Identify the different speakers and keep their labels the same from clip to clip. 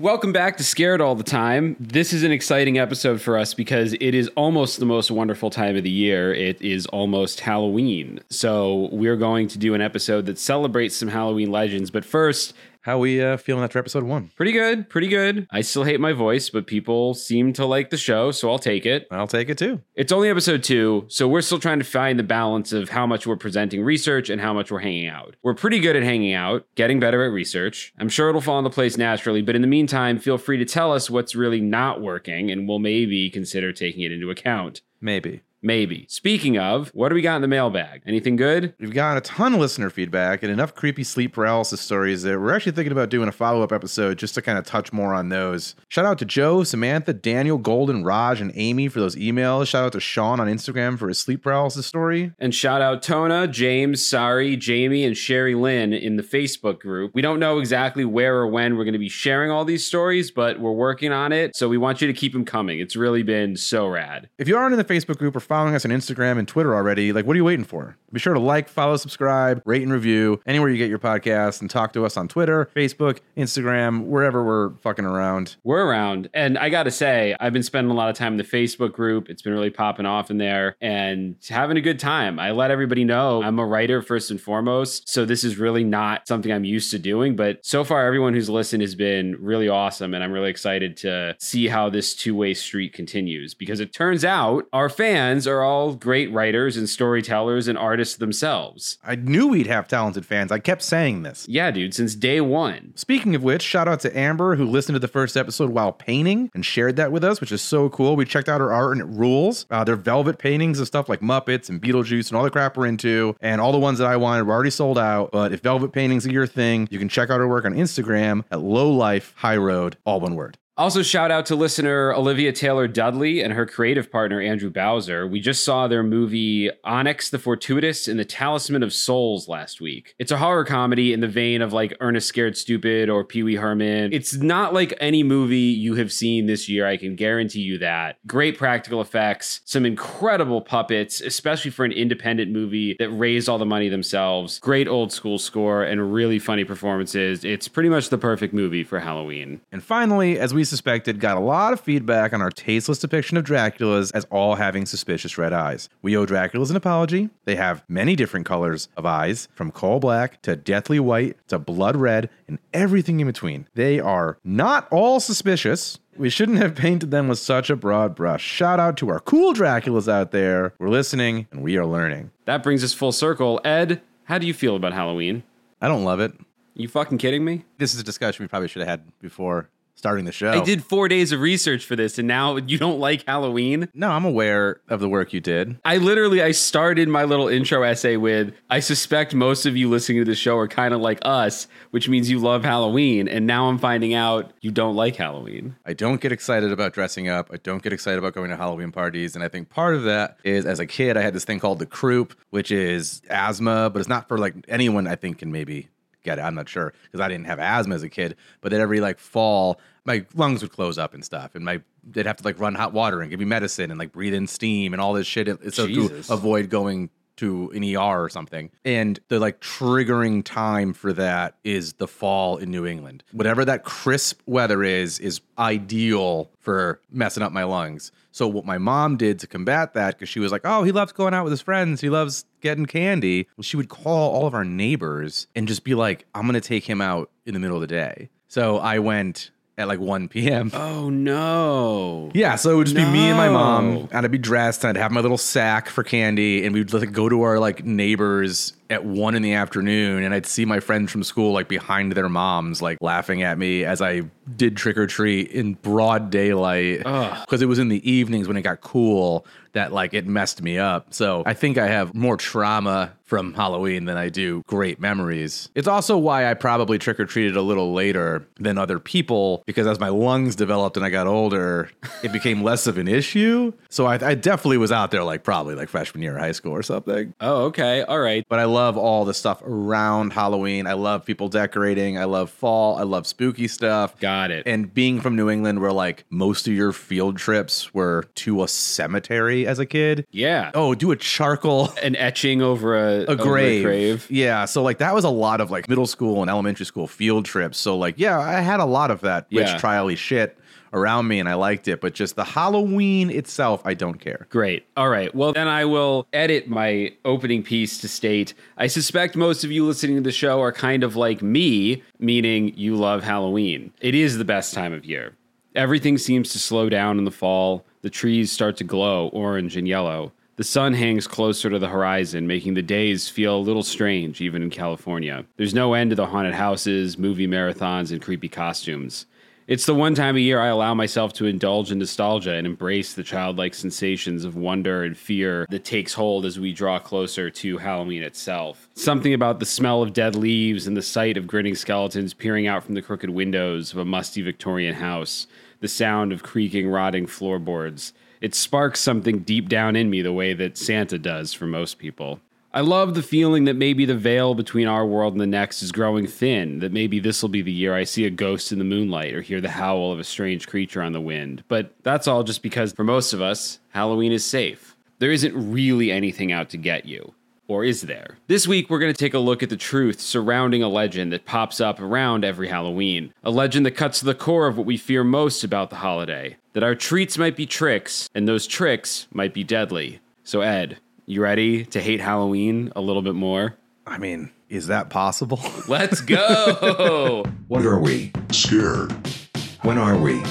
Speaker 1: Welcome back to Scared All the Time. This is an exciting episode for us because it is almost the most wonderful time of the year. It is almost Halloween. So, we're going to do an episode that celebrates some Halloween legends. But first,
Speaker 2: How we uh, feeling after episode one?
Speaker 1: pretty good, pretty good. I still hate my voice, but people seem to like the show, so I'll take it.
Speaker 2: I'll take it too.
Speaker 1: It's only episode two, so we're still trying to find the balance of how much we're presenting research and how much we're hanging out. We're pretty good at hanging out, getting better at research. I'm sure it'll fall into place naturally, but in the meantime, feel free to tell us what's really not working, and we'll maybe consider taking it into account.
Speaker 2: Maybe.
Speaker 1: Maybe. Speaking of, what do we got in the mailbag? Anything good?
Speaker 2: We've got a ton of listener feedback and enough creepy sleep paralysis stories that we're actually thinking about doing a follow up episode just to kind of touch more on those. Shout out to Joe, Samantha, Daniel, Golden, Raj, and Amy for those emails. Shout out to Sean on Instagram for his sleep paralysis story.
Speaker 1: And shout out Tona, James, Sari, Jamie, and Sherry Lynn in the Facebook group. We don't know exactly where or when we're going to be sharing all these stories, but we're working on it. So we want you to keep them coming. It's really been so rad.
Speaker 2: If you aren't in the Facebook group or following us on Instagram and Twitter already, like what are you waiting for? Be sure to like, follow, subscribe, rate, and review anywhere you get your podcast and talk to us on Twitter, Facebook, Instagram, wherever we're fucking around.
Speaker 1: We're around. And I got to say, I've been spending a lot of time in the Facebook group. It's been really popping off in there and having a good time. I let everybody know I'm a writer first and foremost. So this is really not something I'm used to doing. But so far, everyone who's listened has been really awesome. And I'm really excited to see how this two way street continues because it turns out our fans are all great writers and storytellers and artists themselves.
Speaker 2: I knew we'd have talented fans. I kept saying this.
Speaker 1: Yeah, dude, since day one.
Speaker 2: Speaking of which, shout out to Amber who listened to the first episode while painting and shared that with us, which is so cool. We checked out her art and it rules. Uh, they're velvet paintings of stuff like Muppets and Beetlejuice and all the crap we're into. And all the ones that I wanted were already sold out. But if velvet paintings are your thing, you can check out her work on Instagram at Low Life High Road, all one word.
Speaker 1: Also, shout out to listener Olivia Taylor Dudley and her creative partner Andrew Bowser. We just saw their movie Onyx the Fortuitous and the Talisman of Souls last week. It's a horror comedy in the vein of like Ernest Scared Stupid or Pee Wee Herman. It's not like any movie you have seen this year, I can guarantee you that. Great practical effects, some incredible puppets, especially for an independent movie that raised all the money themselves. Great old school score and really funny performances. It's pretty much the perfect movie for Halloween.
Speaker 2: And finally, as we suspected, got a lot of feedback on our tasteless depiction of Draculas as all having suspicious red eyes. We owe Draculas an apology. They have many different colors of eyes, from coal black to deathly white to blood red and everything in between. They are not all suspicious. We shouldn't have painted them with such a broad brush. Shout out to our cool Draculas out there. We're listening and we are learning.
Speaker 1: That brings us full circle. Ed, how do you feel about Halloween?
Speaker 2: I don't love it.
Speaker 1: You fucking kidding me?
Speaker 2: This is a discussion we probably should have had before starting the show.
Speaker 1: I did four days of research for this, and now you don't like Halloween.
Speaker 2: No, I'm aware of the work you did.
Speaker 1: I literally I started my little intro essay with I suspect most of you listening to the show are kind of like us, which means you love Halloween, and now I'm finding out you don't like Halloween.
Speaker 2: I don't get excited about dressing up. I don't get excited about going to Halloween parties. And I think part of that is as a kid, I had this thing called the croup, which is asthma, but it's not for like anyone I think can maybe get it. I'm not sure because I didn't have asthma as a kid. But then every like fall, my lungs would close up and stuff. And my they'd have to like run hot water and give me medicine and like breathe in steam and all this shit. So
Speaker 1: Jesus.
Speaker 2: to avoid going to an ER or something. And the like triggering time for that is the fall in New England. Whatever that crisp weather is, is ideal for messing up my lungs. So what my mom did to combat that, because she was like, oh, he loves going out with his friends. He loves getting candy. She would call all of our neighbors and just be like, I'm going to take him out in the middle of the day. So I went at like 1 p.m.
Speaker 1: Oh no.
Speaker 2: Yeah, so it would just be me and my mom, and I'd be dressed, and I'd have my little sack for candy, and we'd like go to our like neighbors at one in the afternoon, and I'd see my friends from school like behind their moms, like laughing at me as I did trick or treat in broad daylight because it was in the evenings when it got cool that like it messed me up. So I think I have more trauma from Halloween than I do great memories. It's also why I probably trick or treated a little later than other people because as my lungs developed and I got older, it became less of an issue. So I, I definitely was out there like probably like freshman year of high school or something.
Speaker 1: Oh, okay. All right.
Speaker 2: But I love all the stuff around Halloween. I love people decorating. I love fall. I love spooky stuff.
Speaker 1: Got got it.
Speaker 2: And being from New England, where like most of your field trips were to a cemetery as a kid.
Speaker 1: yeah.
Speaker 2: Oh, do a charcoal
Speaker 1: An etching over a,
Speaker 2: a
Speaker 1: over
Speaker 2: grave.
Speaker 1: grave.
Speaker 2: Yeah, so like that was a lot of like middle school and elementary school field trips. So like yeah, I had a lot of that witch
Speaker 1: Yeah.
Speaker 2: trial-y shit around me and I liked it, but just the Halloween itself, I don't care.
Speaker 1: Great. All right. Well, then I will edit my opening piece to state I suspect most of you listening to the show are kind of like me, meaning you love Halloween. It is the best time of year. Everything seems to slow down in the fall. The trees start to glow orange and yellow. The sun hangs closer to the horizon, making the days feel a little strange, even in California. There's no end to the haunted houses, movie marathons, and creepy costumes. It's the one time a year I allow myself to indulge in nostalgia and embrace the childlike sensations of wonder and fear that takes hold as we draw closer to Halloween itself. Something about the smell of dead leaves and the sight of grinning skeletons peering out from the crooked windows of a musty Victorian house, the sound of creaking, rotting floorboards. It sparks something deep down in me the way that Santa does for most people. I love the feeling that maybe the veil between our world and the next is growing thin, that maybe this will be the year I see a ghost in the moonlight or hear the howl of a strange creature on the wind. But that's all just because, for most of us, Halloween is safe. There isn't really anything out to get you. Or is there? This week, we're going to take a look at the truth surrounding a legend that pops up around every Halloween. A legend that cuts to the core of what we fear most about the holiday that our treats might be tricks, and those tricks might be deadly. So, Ed, you ready to hate Halloween a little bit more?
Speaker 2: I mean, is that possible?
Speaker 1: Let's go!
Speaker 3: What are we?
Speaker 4: Scared.
Speaker 3: When are we?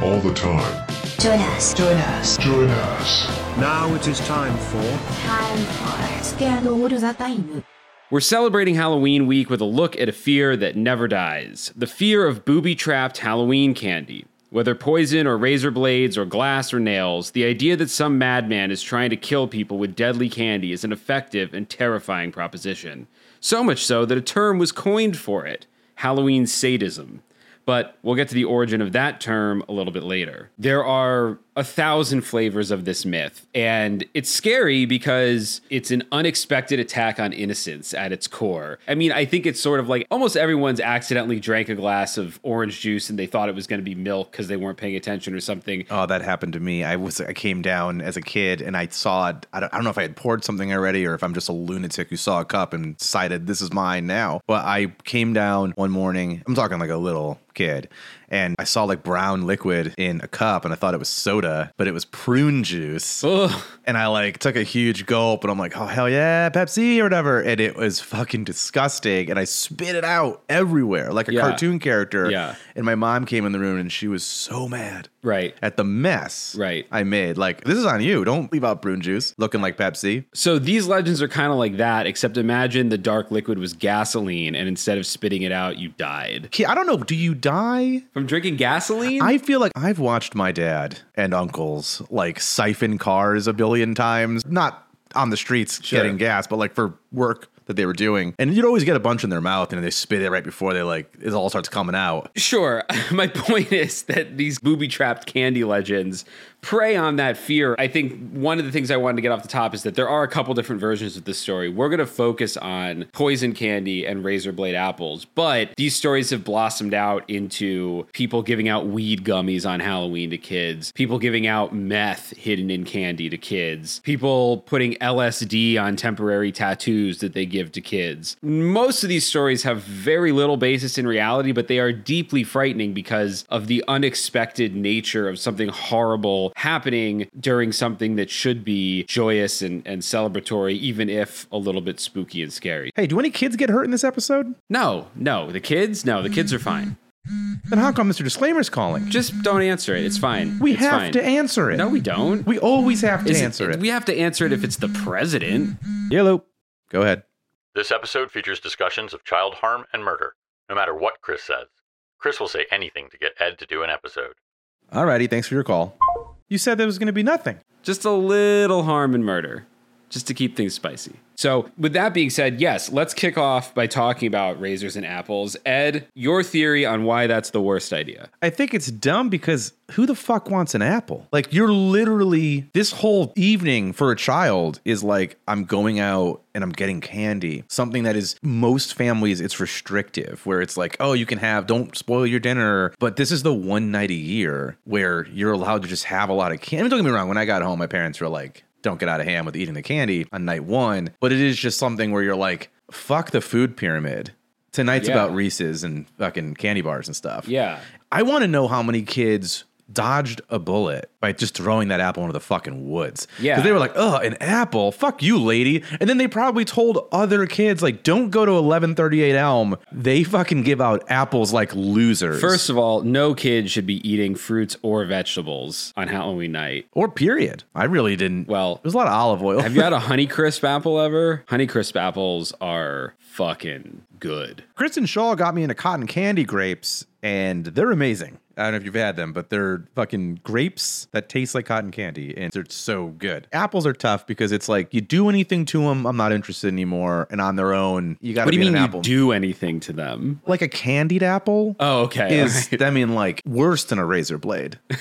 Speaker 4: All the time.
Speaker 5: Join us.
Speaker 6: Join us.
Speaker 4: Join us.
Speaker 7: Now it is time for
Speaker 5: Time for Scared All the Time.
Speaker 1: We're celebrating Halloween week with a look at a fear that never dies the fear of booby trapped Halloween candy. Whether poison or razor blades or glass or nails, the idea that some madman is trying to kill people with deadly candy is an effective and terrifying proposition. So much so that a term was coined for it Halloween sadism. But we'll get to the origin of that term a little bit later. There are a thousand flavors of this myth, and it's scary because it's an unexpected attack on innocence at its core. I mean, I think it's sort of like almost everyone's accidentally drank a glass of orange juice and they thought it was going to be milk because they weren't paying attention or something.
Speaker 2: Oh, that happened to me. I was I came down as a kid and I saw it. I don't, I don't know if I had poured something already or if I'm just a lunatic who saw a cup and decided this is mine now. But I came down one morning. I'm talking like a little kid, and I saw like brown liquid in a cup, and I thought it was soda, but it was prune juice.
Speaker 1: Ugh.
Speaker 2: And I like took a huge gulp and I'm like, oh hell yeah, Pepsi or whatever. And it was fucking disgusting. And I spit it out everywhere like a
Speaker 1: Yeah.
Speaker 2: cartoon character.
Speaker 1: Yeah.
Speaker 2: And my mom came in the room and she was so mad
Speaker 1: Right.
Speaker 2: at the mess
Speaker 1: Right.
Speaker 2: I made. Like, this is on you. Don't leave out prune juice looking like Pepsi.
Speaker 1: So these legends are kind of like that, except imagine the dark liquid was gasoline, and instead of spitting it out, you died.
Speaker 2: I don't know. Do you die?
Speaker 1: From drinking gasoline?
Speaker 2: I feel like I've watched my dad and uncles like siphon cars a billion times. Not on the streets
Speaker 1: Sure.
Speaker 2: getting gas, but like for work that they were doing. And you'd always get a bunch in their mouth and they spit it right before they like it all starts coming out.
Speaker 1: Sure. My point is that these booby trapped candy legends prey on that fear. I think one of the things I wanted to get off the top is that there are a couple different versions of this story. We're going to focus on poison candy and razor blade apples, but these stories have blossomed out into people giving out weed gummies on Halloween to kids, people giving out meth hidden in candy to kids, people putting LSD on temporary tattoos that they give to kids. Most of these stories have very little basis in reality, but they are deeply frightening because of the unexpected nature of something horrible happening during something that should be joyous and, and celebratory, even if a little bit spooky and scary.
Speaker 2: Hey, do any kids get hurt in this episode?
Speaker 1: No, no, the kids, no, the kids are fine.
Speaker 2: Then how come Mr. Disclaimer's calling?
Speaker 1: Just don't answer it. It's fine.
Speaker 2: we
Speaker 1: It's
Speaker 2: have
Speaker 1: fine.
Speaker 2: to answer it.
Speaker 1: No, we don't.
Speaker 2: We always have to
Speaker 1: Is
Speaker 2: answer it.
Speaker 1: We have to answer it if it's the president.
Speaker 2: Yellow. Go ahead.
Speaker 8: This episode features discussions of child harm and murder, no matter what Chris says. Chris will say anything to get Ed to do an episode.
Speaker 2: Alrighty, thanks for your call. You said there was going to be nothing.
Speaker 1: Just a little harm and murder. just to keep things spicy. So, with that being said, yes, let's kick off by talking about razors and apples. Ed, your theory on why that's the worst idea.
Speaker 2: I think it's dumb because who the fuck wants an apple? Like you're literally this whole evening for a child is like I'm going out and I'm getting candy. Something that is most families it's restrictive where it's like, "Oh, you can have don't spoil your dinner." But this is the one night a year where you're allowed to just have a lot of candy. I mean, don't get me wrong, when I got home my parents were like, "Don't get out of hand with eating the candy on night 1." But it is just something where you're like, "Fuck the food pyramid." Tonight's
Speaker 1: Yeah.
Speaker 2: about Reese's and fucking candy bars and stuff.
Speaker 1: Yeah.
Speaker 2: I want to know how many kids dodged a bullet by just throwing that apple into the fucking woods.
Speaker 1: Yeah.
Speaker 2: Because they were like, oh, an apple? Fuck you, lady. And then they probably told other kids, like, don't go to 1138 Elm. They fucking give out apples like losers.
Speaker 1: First of all, no kid should be eating fruits or vegetables on Halloween night.
Speaker 2: or period. I really didn't.
Speaker 1: Well,
Speaker 2: there's a lot of olive oil.
Speaker 1: Have you had a Honeycrisp apple ever? Honeycrisp apples are fucking good.
Speaker 2: Kristen Shaw got me into cotton candy grapes, and they're amazing. I don't know if you've had them, but they're fucking grapes that taste like cotton candy, and they're so good. Apples are tough because it's like you do anything to them, I'm not interested anymore, and on their own, you got to
Speaker 1: What do
Speaker 2: be
Speaker 1: you mean
Speaker 2: an
Speaker 1: you do anything to them?
Speaker 2: like a candied apple
Speaker 1: Oh, okay.
Speaker 2: is,
Speaker 1: alright.
Speaker 2: I mean, like worse than a razor blade.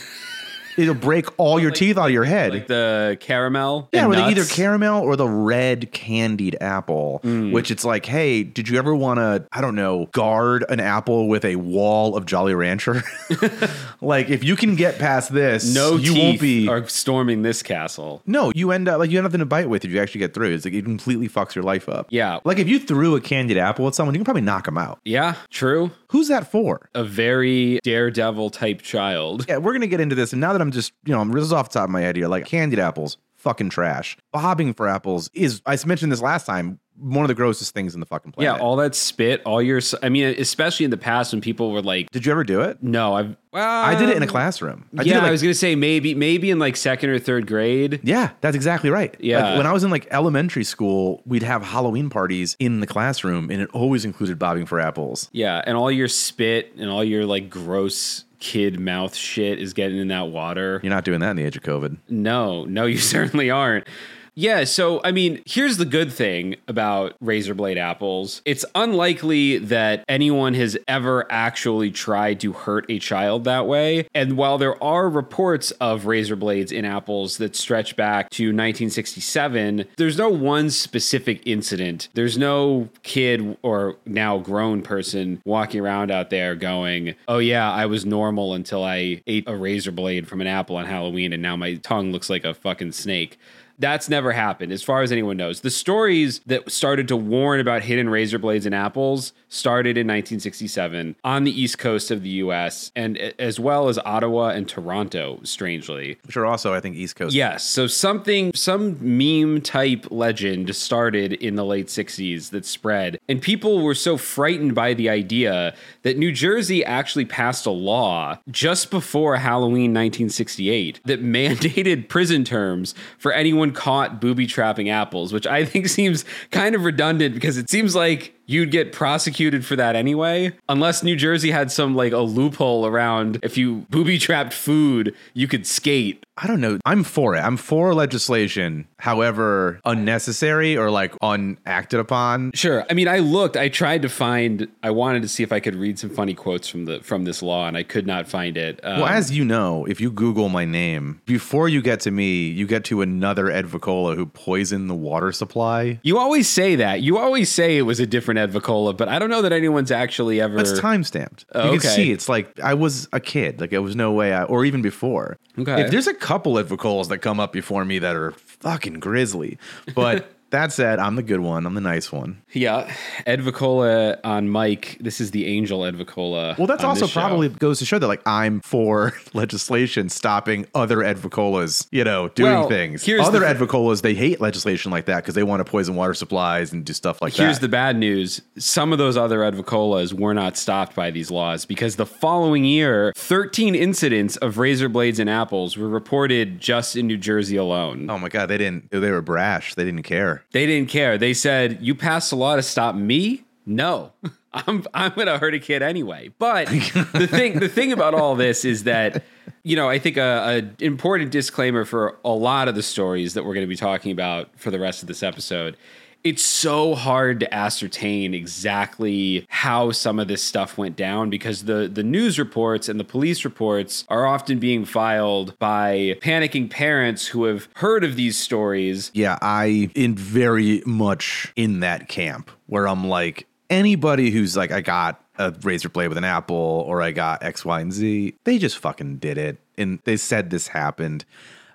Speaker 2: It'll break all your teeth out of your head.
Speaker 1: like the caramel.
Speaker 2: Yeah, with either caramel or the red candied apple,
Speaker 1: Mm.
Speaker 2: which it's like, hey, did you ever want to, I don't know, guard an apple with a wall of Jolly Rancher? like, if you can get past this,
Speaker 1: No
Speaker 2: you won't be.
Speaker 1: are storming this castle.
Speaker 2: no, you end up like you have nothing to bite with if you actually get through. It's like it completely fucks your life up.
Speaker 1: Yeah.
Speaker 2: Like if you threw a candied apple at someone, you can probably knock them out.
Speaker 1: Yeah, true.
Speaker 2: Who's that for?
Speaker 1: A very daredevil type child.
Speaker 2: Yeah, we're gonna get into this, and now that I'm just, you know, I'm this is off the top of my head here, like candied apples, fucking trash. Bobbing for apples is, I mentioned this last time, one of the grossest things in the fucking planet.
Speaker 1: Yeah, all that spit, all your. I mean, especially in the past when people were like,
Speaker 2: Did you ever do it?
Speaker 1: "No, I've." Well,
Speaker 2: I did it in a um, classroom. I
Speaker 1: yeah,
Speaker 2: like-
Speaker 1: I was gonna say maybe, maybe in like second or third grade.
Speaker 2: Yeah, that's exactly right.
Speaker 1: Yeah.
Speaker 2: Like, when I was in like elementary school, we'd have Halloween parties in the classroom, and it always included bobbing for apples.
Speaker 1: Yeah, and all your spit and all your like gross kid mouth shit is getting in that water.
Speaker 2: You're not doing that in the age of COVID.
Speaker 1: No, no, you certainly aren't. Yeah, so I mean, here's the good thing about razor blade apples. It's unlikely that anyone has ever actually tried to hurt a child that way. And while there are reports of razor blades in apples that stretch back to 1967, there's no one specific incident. There's no kid or now grown person walking around out there going, "Oh yeah, I was normal until I ate a razor blade from an apple on Halloween and now my tongue looks like a fucking snake." That's never happened, as far as anyone knows. The stories that started to warn about hidden razor blades in apples started in 1967 on the east coast of the US, and as well as Ottawa and Toronto, strangely.
Speaker 2: Which are also, I think, East Coast.
Speaker 1: Yes. So something, some meme type legend started in the late 60s that spread. And people were so frightened by the idea that New Jersey actually passed a law just before Halloween 1968 that mandated prison terms for anyone caught booby trapping apples, which I think seems kind of redundant because it seems like you'd get prosecuted for that anyway unless new jersey had some like a loophole around if you booby trapped food you could skate
Speaker 2: I don't know. I'm for it. I'm for legislation, however unnecessary or like unacted upon.
Speaker 1: Sure. I mean, I looked. I tried to find. I wanted to see if I could read some funny quotes from the from this law, and I could not find it. Um,
Speaker 2: Well, as you know, if you Google my name, before you get to me, you get to another Ed Voccola who poisoned the water supply.
Speaker 1: you always say that. You always say it was a different Ed Voccola, but I don't know that anyone's actually ever.
Speaker 2: It's time stamped.
Speaker 1: Oh,
Speaker 2: you
Speaker 1: okay.
Speaker 2: can see it's like I was a kid. Like it was no way I, or even before.
Speaker 1: Okay.
Speaker 2: If there's a couple Ed Voccolas that come up before me that are fucking grisly, but that said, I'm the good one. I'm the nice one.
Speaker 1: Yeah, Ed Voccola on Mike. This is the angel Ed Voccola.
Speaker 2: Well, that's also
Speaker 1: this show.
Speaker 2: probably goes to show that like I'm for legislation stopping other Ed Voccolas, you know, doing
Speaker 1: Well,
Speaker 2: things.
Speaker 1: here's
Speaker 2: Other
Speaker 1: the-
Speaker 2: Ed Voccolas, they hate legislation like that because they want to poison water supplies and do stuff like
Speaker 1: Here's
Speaker 2: that.
Speaker 1: Here's the bad news. Some of those other Ed Voccolas were not stopped by these laws because the following year, 13 incidents of razor blades and apples were reported just in New Jersey alone.
Speaker 2: oh my god, they didn't. They were brash. They didn't care.
Speaker 1: They didn't care. They said, "You passed a law to stop me." No, I'm I'm gonna hurt a kid anyway. But the thing the thing about all this is that you know, I think a, a important disclaimer for a lot of the stories that we're going to be talking about for the rest of this episode. It's so hard to ascertain exactly how some of this stuff went down because the the news reports and the police reports are often being filed by panicking parents who have heard of these stories
Speaker 2: Yeah, I in very much in that camp where I'm like anybody who's like I got a razor blade with an apple or I got X, Y, and Z, they just fucking did it and they said this happened.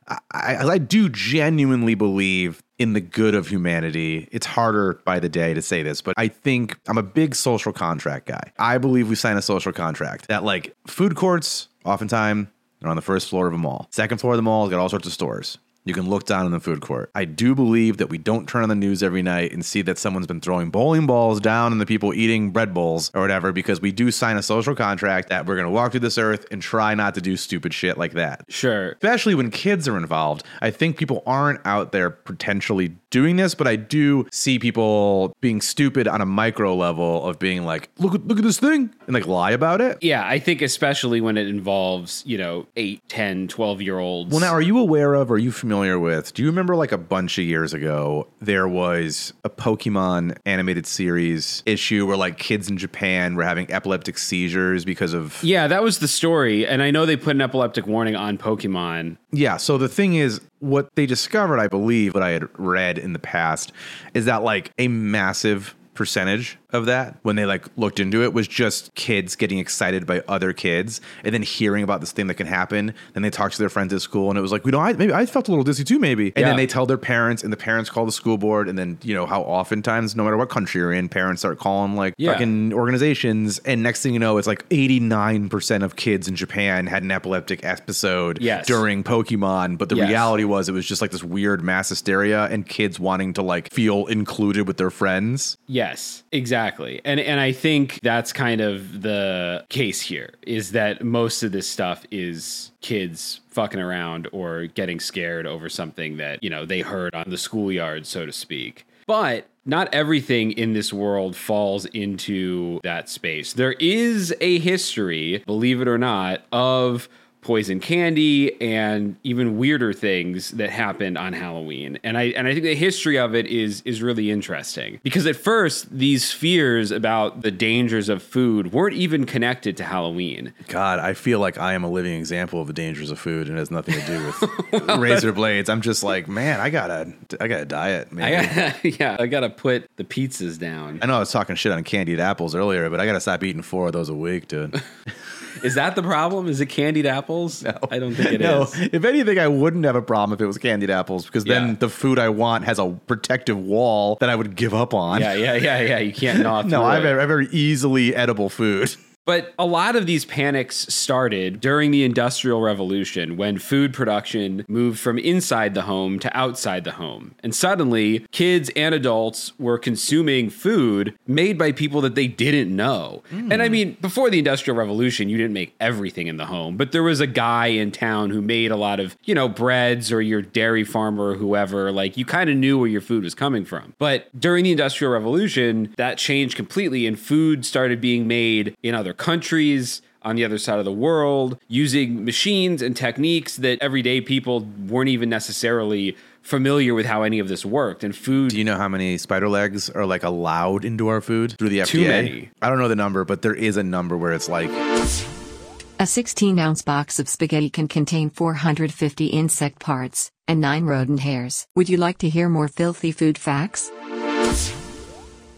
Speaker 2: I, I, do genuinely believe in the good of humanity. It's harder by the day to say this, but I think I'm a big social contract guy. I believe we sign a social contract that like food courts, oftentimes, they're on the first floor of a mall. Second floor of the mall has got all sorts of stores. You can look down in the food court. I do believe that we don't turn on the news every night and see that someone's been throwing bowling balls down and the people eating bread bowls or whatever because we do sign a social contract that we're going to walk through this earth and try not to do stupid shit like that.
Speaker 1: Sure.
Speaker 2: Especially when kids are involved. I think people aren't out there potentially doing this, but I do see people being stupid on a micro level of being like, look at look at this thing and like lie about it.
Speaker 1: Yeah, I think especially when it involves, you know, 8, 10, 12 year olds.
Speaker 2: Well, now, are you aware of, or are you familiar with? Do you remember like a bunch of years ago, there was a Pokemon animated series issue where like kids in Japan were having epileptic seizures because of.
Speaker 1: Yeah, that was the story. And I know they put an epileptic warning on Pokemon.
Speaker 2: Yeah. So the thing is, what they discovered, I believe, what I had read in the past, is that like a massive percentage of that when they like looked into it was just kids getting excited by other kids and then hearing about this thing that can happen then they talk to their friends at school and it was like you know I maybe I felt a little dizzy too maybe and
Speaker 1: Yeah.
Speaker 2: then they tell their parents and the parents call the school board and then you know how oftentimes no matter what country you're in parents start calling like
Speaker 1: Yeah.
Speaker 2: fucking organizations and next thing you know it's like 89% of kids in Japan had an epileptic episode
Speaker 1: Yes.
Speaker 2: during Pokemon but the
Speaker 1: Yes.
Speaker 2: reality was it was just like this weird mass hysteria and kids wanting to like feel included with their friends
Speaker 1: Yes, exactly. And and I think that's kind of the case here is that most of this stuff is kids fucking around or getting scared over something that, you know, they heard on the schoolyard, so to speak. But not everything in this world falls into that space. There is a history, believe it or not, of poison candy and even weirder things that happened on Halloween. And I and I think the history of it is is really interesting because at first these fears about the dangers of food weren't even connected to Halloween.
Speaker 2: God, I feel like I am a living example of the dangers of food and it has nothing to do with razor blades. I'm just like, man, I gotta, I gotta diet.
Speaker 1: I
Speaker 2: Man. I,
Speaker 1: got, yeah, I got to put the pizzas down.
Speaker 2: I know I was talking shit on candied apples earlier, but I gotta stop eating four of those a week, dude.
Speaker 1: Is that the problem? Is it candied apples? No. I don't think it is.
Speaker 2: no, if anything, I wouldn't have a problem if it was candied apples because then
Speaker 1: Yeah.
Speaker 2: the food I want has a protective wall that I would give up on.
Speaker 1: Yeah, yeah, yeah, yeah. You can't gnaw
Speaker 2: No, I have,
Speaker 1: it.
Speaker 2: I have very easily edible food.
Speaker 1: But a lot of these panics started during the Industrial Revolution when food production moved from inside the home to outside the home. And suddenly, kids and adults were consuming food made by people that they didn't know. And I hmm. mean, before the Industrial Revolution, you didn't make everything in the home, but there was a guy in town who made a lot of, you know, breads or your dairy farmer or whoever. Like, you kind of knew where your food was coming from. But during the Industrial Revolution, that changed completely, and food started being made in other countries on the other side of the world using machines and techniques that everyday people weren't even necessarily familiar with how any of this worked and food
Speaker 2: Do you know how many spider legs are like allowed into our food through the FDA?
Speaker 1: Too many.
Speaker 2: I don't know the number, but there is a number where it's like
Speaker 6: A 16 ounce box of spaghetti can contain 450 insect parts and 9 rodent hairs. Would you like to hear more filthy food facts?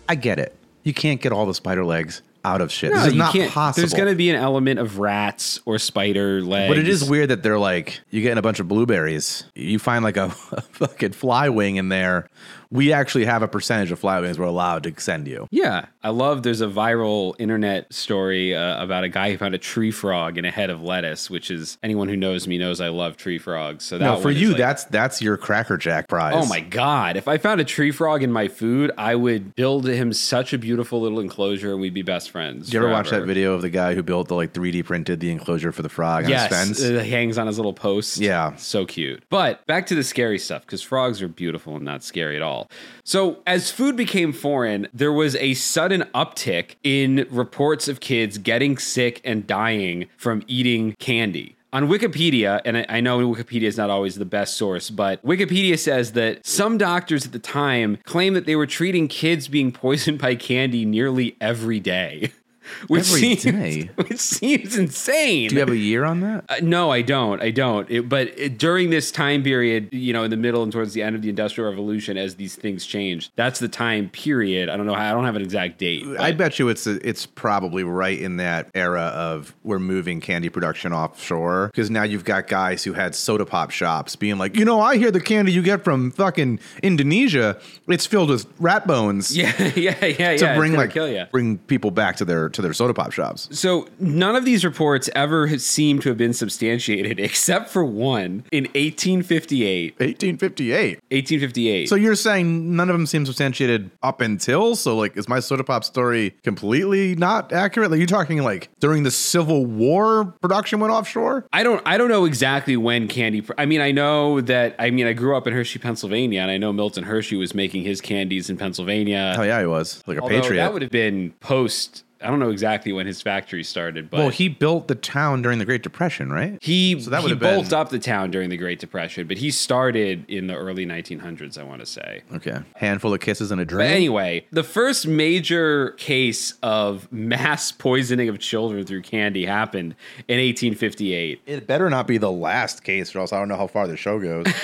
Speaker 2: I get it. You can't get all the spider legs out of shit.
Speaker 1: No,
Speaker 2: this is not possible.
Speaker 1: There's going to be an element of rats or spider legs.
Speaker 2: but it is weird that they're like you getting a bunch of blueberries. You find like a, a fucking fly wing in there. We actually have a percentage of fly wings we're allowed to send you.
Speaker 1: Yeah, I love. There's a viral internet story uh, about a guy who found a tree frog in a head of lettuce, which is anyone who knows me knows I love tree frogs. So that
Speaker 2: No, for you,
Speaker 1: like-
Speaker 2: that's that's your Cracker Jack prize.
Speaker 1: Oh my god! If I found a tree frog in my food, I would build him such a beautiful little enclosure, and we'd be best friends.
Speaker 2: Did you ever watch that video of the guy who built the like 3D printed the enclosure for the frog on
Speaker 1: Yes,
Speaker 2: his fence?
Speaker 1: it hangs on his little post.
Speaker 2: Yeah.
Speaker 1: so cute. But back to the scary stuff because frogs are beautiful and not scary at all. So as food became foreign, there was a sudden uptick in reports of kids getting sick and dying from eating candy. On Wikipedia, and I, I know Wikipedia is not always the best source, but Wikipedia says that some doctors at the time claimed that they were treating kids being poisoned by candy nearly every day. Which
Speaker 2: Every
Speaker 1: seems,
Speaker 2: day?
Speaker 1: Which seems insane.
Speaker 2: Do you have a year on that?
Speaker 1: Uh, no, I don't. I don't. It, but it, during this time period, you know, in the middle and towards the end of the Industrial Revolution, as these things changed, that's the time period. I don't know. how I don't have an exact date.
Speaker 2: I bet you it's it's probably right in that era of we're moving candy production offshore because now you've got guys who had soda pop shops being like, you know, I hear the candy you get from fucking Indonesia, it's filled with rat bones.
Speaker 1: Yeah, yeah, yeah, yeah.
Speaker 2: To bring like
Speaker 1: kill
Speaker 2: bring people back to their to their soda pop shops.
Speaker 1: So none of these reports ever have- seem to have been substantiated, except for one in 1858.
Speaker 2: 1858.
Speaker 1: 1858.
Speaker 2: So you're saying none of them seem substantiated up until? So like, is my soda pop story completely not accurate? Like, you talking like during the Civil War production went offshore?
Speaker 1: I don't I don't know exactly when candy pr- I mean I know that I mean I grew up in Hershey, Pennsylvania and I know Milton Hershey was making his candies in Pennsylvania.
Speaker 2: Oh yeah, he was like a
Speaker 1: Although
Speaker 2: patriot.
Speaker 1: That would have been post I don't know exactly when his factory started, but
Speaker 2: well, he built the town during the Great Depression, right?
Speaker 1: he,
Speaker 2: So that
Speaker 1: he
Speaker 2: would have been-
Speaker 1: bulked up the town during the Great Depression, but he started in the early 1900s, I want to say.
Speaker 2: Okay, handful of kisses and a
Speaker 1: But anyway, the first major case of mass poisoning of children through candy happened in 1858.
Speaker 2: it better not be the last case, or else I don't know how far the show goes.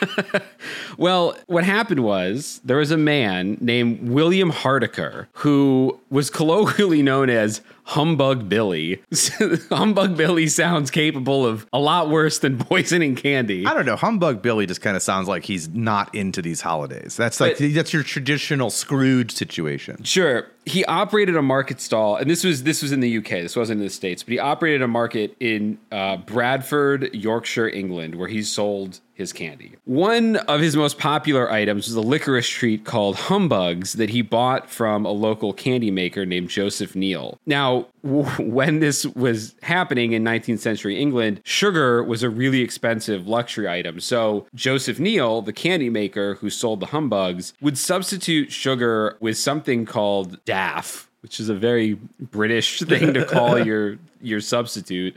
Speaker 1: Well, what happened was there was a man named William Hardaker who was colloquially known as Humbug Billy. Humbug Billy sounds capable of a lot worse than poisoning candy.
Speaker 2: I don't know. Humbug Billy just kind of sounds like he's not into these holidays. That's like
Speaker 1: But-
Speaker 2: that's your traditional Scrooge situation.
Speaker 1: Sure. He operated a market stall, and this was this was in the UK. This wasn't in the states, but he operated a market in uh, Bradford, Yorkshire, England, where he sold his candy. One of his most popular items was a licorice treat called Humbugs that he bought from a local candy maker named Joseph Neal. Now, w- when this was happening in 19th century England, sugar was a really expensive luxury item. So Joseph Neal, the candy maker who sold the humbugs, would substitute sugar with something called daff, which is a very British thing to call your your substitute,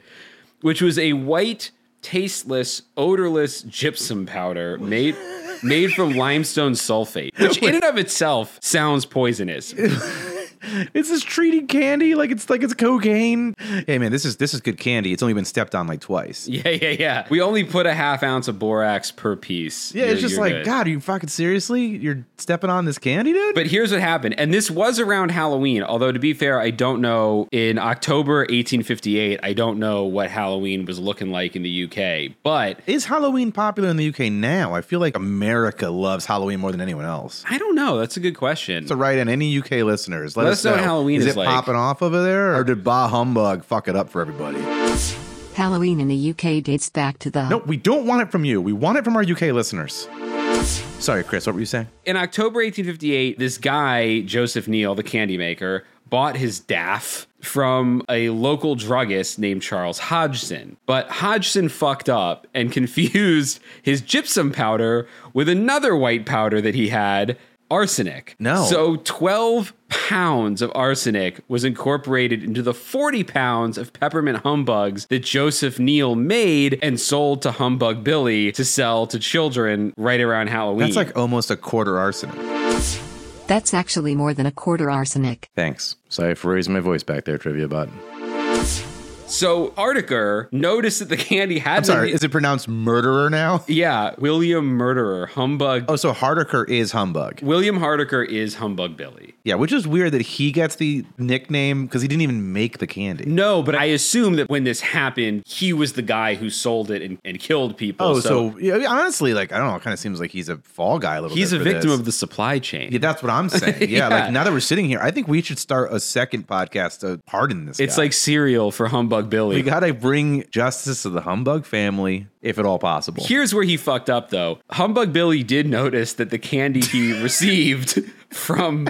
Speaker 1: which was a white, tasteless, odorless gypsum powder made made from limestone sulfate, which in and of itself sounds poisonous.
Speaker 2: Is this treating candy like it's like it's cocaine? Hey man, this is this is good candy. It's only been stepped on like twice.
Speaker 1: Yeah, yeah, yeah. We only put a half ounce of borax per piece.
Speaker 2: Yeah,
Speaker 1: You're-
Speaker 2: it's just like
Speaker 1: good.
Speaker 2: God. Are you fucking seriously? You're stepping on this candy, dude?
Speaker 1: But here's what happened. And this was around Halloween. Although, to be fair, I don't know. In October 1858, I don't know what Halloween was looking like in the UK. But
Speaker 2: is Halloween popular in the UK now? I feel like America loves Halloween more than anyone else.
Speaker 1: I don't know. That's a good question.
Speaker 2: So write in any UK listeners. Let,
Speaker 1: Let
Speaker 2: us
Speaker 1: us know what Halloween is
Speaker 2: it
Speaker 1: like.
Speaker 2: popping off over there, or did Bah Humbug fuck it up for everybody?
Speaker 6: Halloween in the UK dates back to the
Speaker 2: No, we don't want it from you. We want it from our UK listeners. Sorry, Chris. What were you saying?
Speaker 1: in October 1858, this guy, Joseph Neal, the candy maker, bought his daff from a local druggist named Charles Hodgson. But Hodgson fucked up and confused his gypsum powder with another white powder that he had. Arsenic.
Speaker 2: No.
Speaker 1: So 12 pounds of arsenic was incorporated into the 40 pounds of peppermint humbugs that Joseph Neal made and sold to Humbug Billy to sell to children right around Halloween.
Speaker 2: That's like almost a quarter arsenic.
Speaker 6: That's actually more than a quarter arsenic.
Speaker 2: Thanks. Sorry for raising my voice back there, trivia bot.
Speaker 1: So Hardaker noticed that the candy had.
Speaker 2: I'm sorry. Is it pronounced murderer now?
Speaker 1: yeah, William Murderer Humbug.
Speaker 2: Oh, so Hardaker is humbug.
Speaker 1: William Hardaker is Humbug Billy.
Speaker 2: Yeah, which is weird that he gets the nickname because he didn't even make the candy.
Speaker 1: No, but I assume that when this happened, he was the guy who sold it and, and killed people.
Speaker 2: Oh, so, yeah, honestly, like I don't know, it kind of seems like he's a fall guy a little bit.
Speaker 1: he's
Speaker 2: a
Speaker 1: victim
Speaker 2: this.
Speaker 1: of the supply chain.
Speaker 2: Yeah, that's what I'm saying. Yeah,
Speaker 1: Yeah.
Speaker 2: like now that we're sitting here, I think we should start a second podcast to pardon this.
Speaker 1: it's
Speaker 2: guy.
Speaker 1: like Serial for Humbug Billy.
Speaker 2: we gotta bring justice to the humbug family, if at all possible.
Speaker 1: Here's where he fucked up, though. Humbug Billy did notice that the candy he received from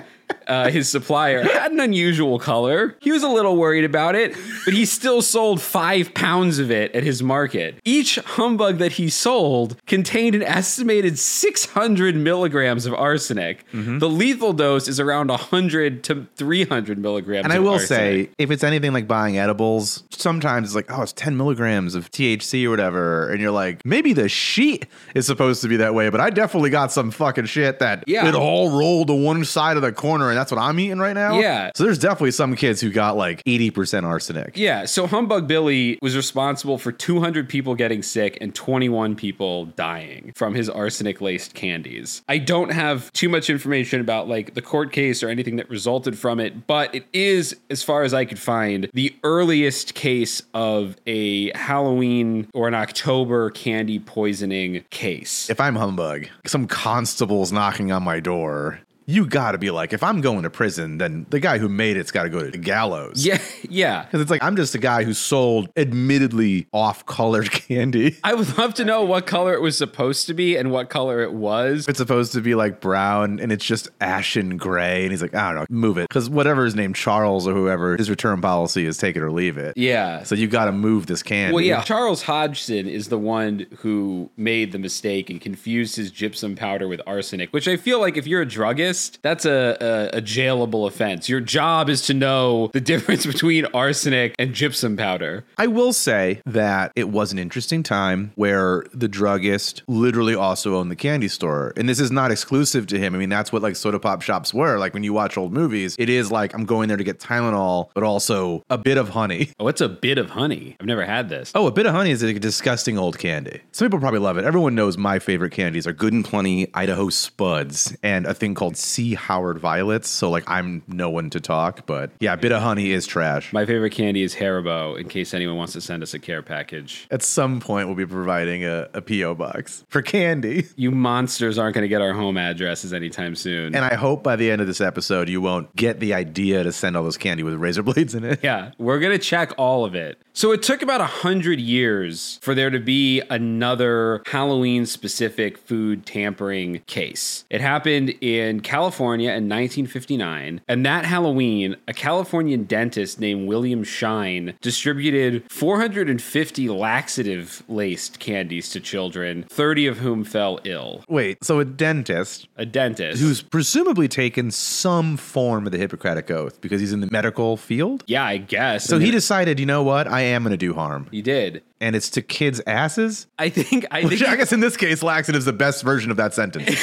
Speaker 1: uh, his supplier, had an unusual color. He was a little worried about it, but he still sold five pounds of it at his market. Each humbug that he sold contained an estimated 600 milligrams of arsenic.
Speaker 2: Mm-hmm.
Speaker 1: The lethal dose is around 100 to 300 milligrams.
Speaker 2: And I will
Speaker 1: arsenic.
Speaker 2: say, if it's anything like buying edibles, sometimes it's like, oh, it's 10 milligrams of THC or whatever. And you're like, maybe the sheet is supposed to be that way, but I definitely got some fucking shit that
Speaker 1: Yeah.
Speaker 2: it all rolled to one side of the corner, and that's what I'm eating right now.
Speaker 1: Yeah.
Speaker 2: So there's definitely some kids who got like 80% arsenic.
Speaker 1: Yeah, so Humbug Billy was responsible for 200 people getting sick and 21 people dying from his arsenic laced candies. I don't have too much information about like the court case or anything that resulted from it, but it is, as far as I could find, the earliest case of a Halloween or an October candy poisoning case.
Speaker 2: If I'm humbug, some constable's knocking on my door. You gotta be like, if I'm going to prison, then the guy who made it's gotta go to the gallows.
Speaker 1: yeah, yeah.
Speaker 2: Because it's like, I'm just a guy who sold admittedly off colored candy.
Speaker 1: I would love to know what color it was supposed to be and what color it was.
Speaker 2: It's supposed to be like brown and it's just ashen gray. And he's like, I don't know, move it. Because whatever his name, Charles or whoever, his return policy is take it or leave it.
Speaker 1: Yeah.
Speaker 2: So you got to move this candy.
Speaker 1: Well, yeah, Charles Hodgson is the one who made the mistake and confused his gypsum powder with arsenic, which I feel like if you're a druggist, that's a, a, a jailable offense. Your job is to know the difference between arsenic and gypsum powder.
Speaker 2: I will say that it was an interesting time where the druggist literally also owned the candy store. And this is not exclusive to him. I mean, that's what like soda pop shops were. Like when you watch old movies, it is like I'm going there to get Tylenol, but also a Bit-O-Honey.
Speaker 1: Oh, what's a Bit-O-Honey? I've never had this.
Speaker 2: Oh, a Bit-O-Honey is a disgusting old candy. Some people probably love it. Everyone knows my favorite candies are Good and Plenty Idaho Spuds and a thing called C. Howard Violets. So like I'm no one to talk, but yeah, a Bit-O-Honey is trash.
Speaker 1: My favorite candy is Haribo, in case anyone wants to send us a care package.
Speaker 2: At some point, we'll be providing a, a PO box for candy.
Speaker 1: You monsters aren't going to get our home addresses anytime soon.
Speaker 2: And I hope by the end of this episode, you won't get the idea to send all this candy with razor blades in it.
Speaker 1: Yeah, we're gonna check all of it. So it took about a hundred years for there to be another Halloween-specific food tampering case. It happened in California in 1959, and that Halloween, a Californian dentist named William Shine distributed 450 laxative-laced candies to children, 30 of whom fell ill.
Speaker 2: Wait, so a dentist
Speaker 1: A dentist
Speaker 2: who's presumably taken some form of the Hippocratic Oath because he's in the medical field?
Speaker 1: yeah, I guess.
Speaker 2: So
Speaker 1: I
Speaker 2: he
Speaker 1: mean,
Speaker 2: decided, you know what? I am going to do harm.
Speaker 1: he did.
Speaker 2: And it's to kids' asses?
Speaker 1: I think. I think.
Speaker 2: Which I guess in this case, laxative's is the best version of that sentence.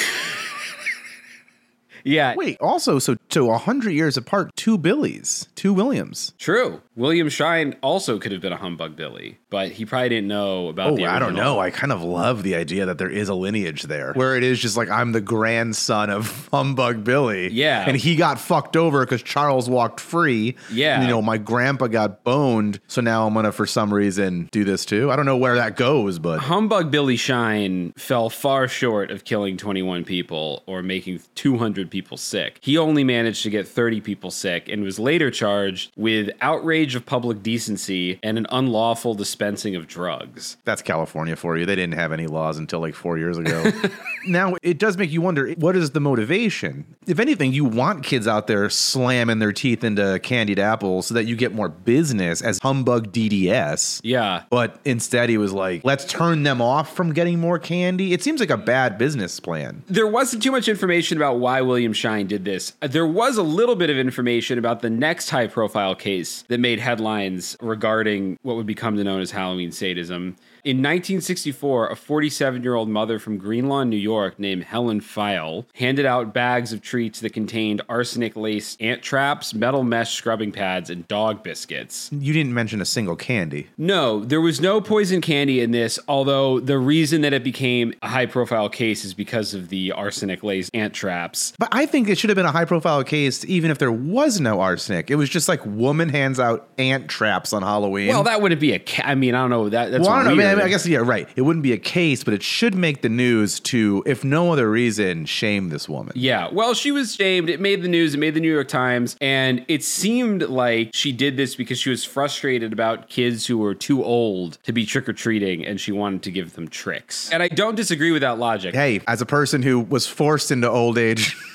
Speaker 1: yeah.
Speaker 2: Wait, also, so so 100 years apart, two Billies, two Williams.
Speaker 1: True. William Shine also could have been a humbug Billy, but he probably didn't know about
Speaker 2: Oh,
Speaker 1: the
Speaker 2: I don't know. I kind of love the idea that there is a lineage there where it is just like I'm the grandson of Humbug Billy.
Speaker 1: Yeah.
Speaker 2: And he got fucked over because Charles walked free.
Speaker 1: Yeah.
Speaker 2: You know, my grandpa got boned. So now I'm going to, for some reason, do this too. I don't know where that goes, but
Speaker 1: Humbug Billy Shine fell far short of killing 21 people or making 200 people sick. He only managed to get 30 people sick and was later charged with outrage of public decency and an unlawful dispensing of drugs.
Speaker 2: that's California for you. They didn't have any laws until like four years ago. now, it does make you wonder what is the motivation? If anything, you want kids out there slamming their teeth into candied apples so that you get more business as Humbug DDS.
Speaker 1: Yeah.
Speaker 2: But instead, he was like, let's turn them off from getting more candy. It seems like a bad business plan.
Speaker 1: There wasn't too much information about why William Shine did this. There was a little bit of information about the next high profile case that made headlines regarding what would become known as Halloween sadism. In 1964, a 47 year old mother from Greenlawn, New York, named Helen Pfeil, handed out bags of treats that contained arsenic laced ant traps, metal mesh scrubbing pads, and dog biscuits.
Speaker 2: You didn't mention a single candy.
Speaker 1: No, there was no poison candy in this, although the reason that it became a high profile case is because of the arsenic laced ant traps.
Speaker 2: But I think it should have been a high profile case even if there was no arsenic. It was just like woman hands out ant traps on Halloween.
Speaker 1: Well, that wouldn't be a. Ca- I mean, I don't know. That that's
Speaker 2: well, I don't know. I mean, I guess yeah, right. It wouldn't be a case, but it should make the news to, if no other reason, shame this woman.
Speaker 1: Yeah, well, she was shamed. It made the news. It made the New York Times, and it seemed like she did this because she was frustrated about kids who were too old to be trick or treating, and she wanted to give them tricks. And I don't disagree with that logic.
Speaker 2: Hey, as a person who was forced into old age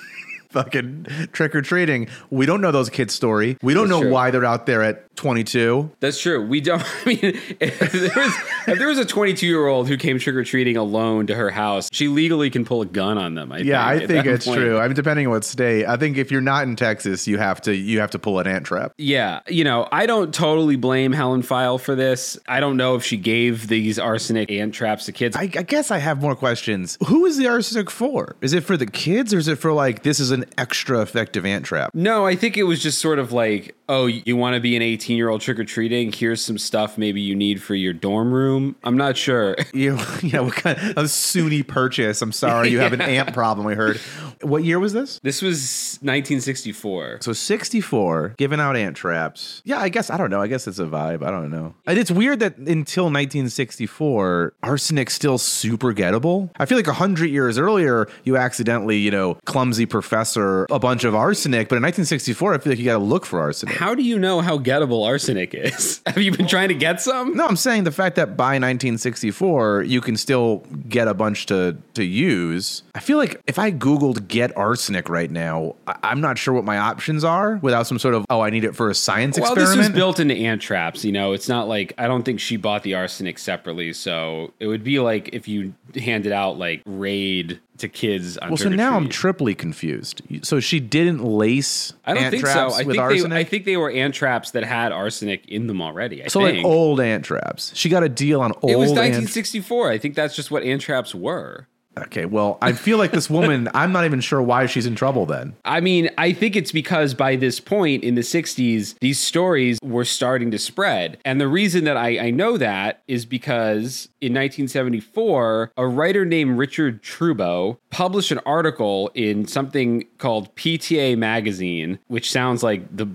Speaker 2: fucking trick or treating. We don't know those kids' story. We don't
Speaker 1: That's
Speaker 2: know
Speaker 1: true.
Speaker 2: why they're out there at 22.
Speaker 1: That's true. We don't. I mean, if there was, if there was a 22 year old who came trick or treating alone to her house, she legally can pull a gun on them. I
Speaker 2: Yeah,
Speaker 1: think,
Speaker 2: I think it's
Speaker 1: point.
Speaker 2: true. I mean, depending on what state. I think if you're not in Texas, you have to you have to pull an ant trap.
Speaker 1: Yeah, you know, I don't totally blame Helen Pfeil for this. I don't know if she gave these arsenic ant traps to kids.
Speaker 2: I, I guess I have more questions. Who is the arsenic for? Is it for the kids, or is it for like this is an extra effective ant trap?
Speaker 1: no, I think it was just sort of like, oh, you want to be an 18 year old trick or treating? Here's some stuff maybe you need for your dorm room. I'm not sure.
Speaker 2: You, yeah, what kind of SUNY purchase? I'm sorry, you have an ant problem. We heard. What year was this?
Speaker 1: This was 1964.
Speaker 2: So 64, giving out ant traps. Yeah, I guess I don't know. I guess it's a vibe. I don't know. And it's weird that until 1964, arsenic's still super gettable. I feel like hundred years earlier, you accidentally, you know, clumsy professor a bunch of arsenic, but in 1964, I feel like you got to look for arsenic.
Speaker 1: How do you know how gettable arsenic is? Have you been trying to get some?
Speaker 2: No, I'm saying the fact that by 1964 you can still get a bunch to to use. I feel like if I googled get arsenic right now, I, I'm not sure what my options are without some sort of oh I need it for a science experiment.
Speaker 1: Well, this was built into ant traps. You know, it's not like I don't think she bought the arsenic separately. So it would be like if you handed out like raid to kids.
Speaker 2: Well, so now I'm triply confused. So she didn't lace
Speaker 1: I don't
Speaker 2: ant
Speaker 1: think so. I
Speaker 2: with
Speaker 1: think
Speaker 2: arsenic.
Speaker 1: they. I think they were ant traps that had arsenic in them already. I
Speaker 2: so
Speaker 1: think.
Speaker 2: like old ant traps. She got a deal on old.
Speaker 1: It was
Speaker 2: ant-
Speaker 1: 1964. I think that's just what ant traps were.
Speaker 2: Okay, well, I feel like this woman. I'm not even sure why she's in trouble. Then
Speaker 1: I mean, I think it's because by this point in the 60s, these stories were starting to spread. And the reason that I, I know that is because in 1974, a writer named Richard Trudeau published an article in something called PTA Magazine, which sounds like the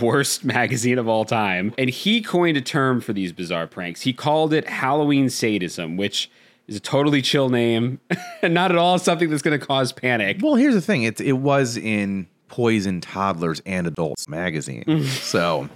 Speaker 1: worst magazine of all time. And he coined a term for these bizarre pranks. He called it Halloween sadism, which is a totally chill name and not at all something that's going to cause panic.
Speaker 2: Well, here's the thing. It it was in Poison Toddlers and Adults magazine. Mm. so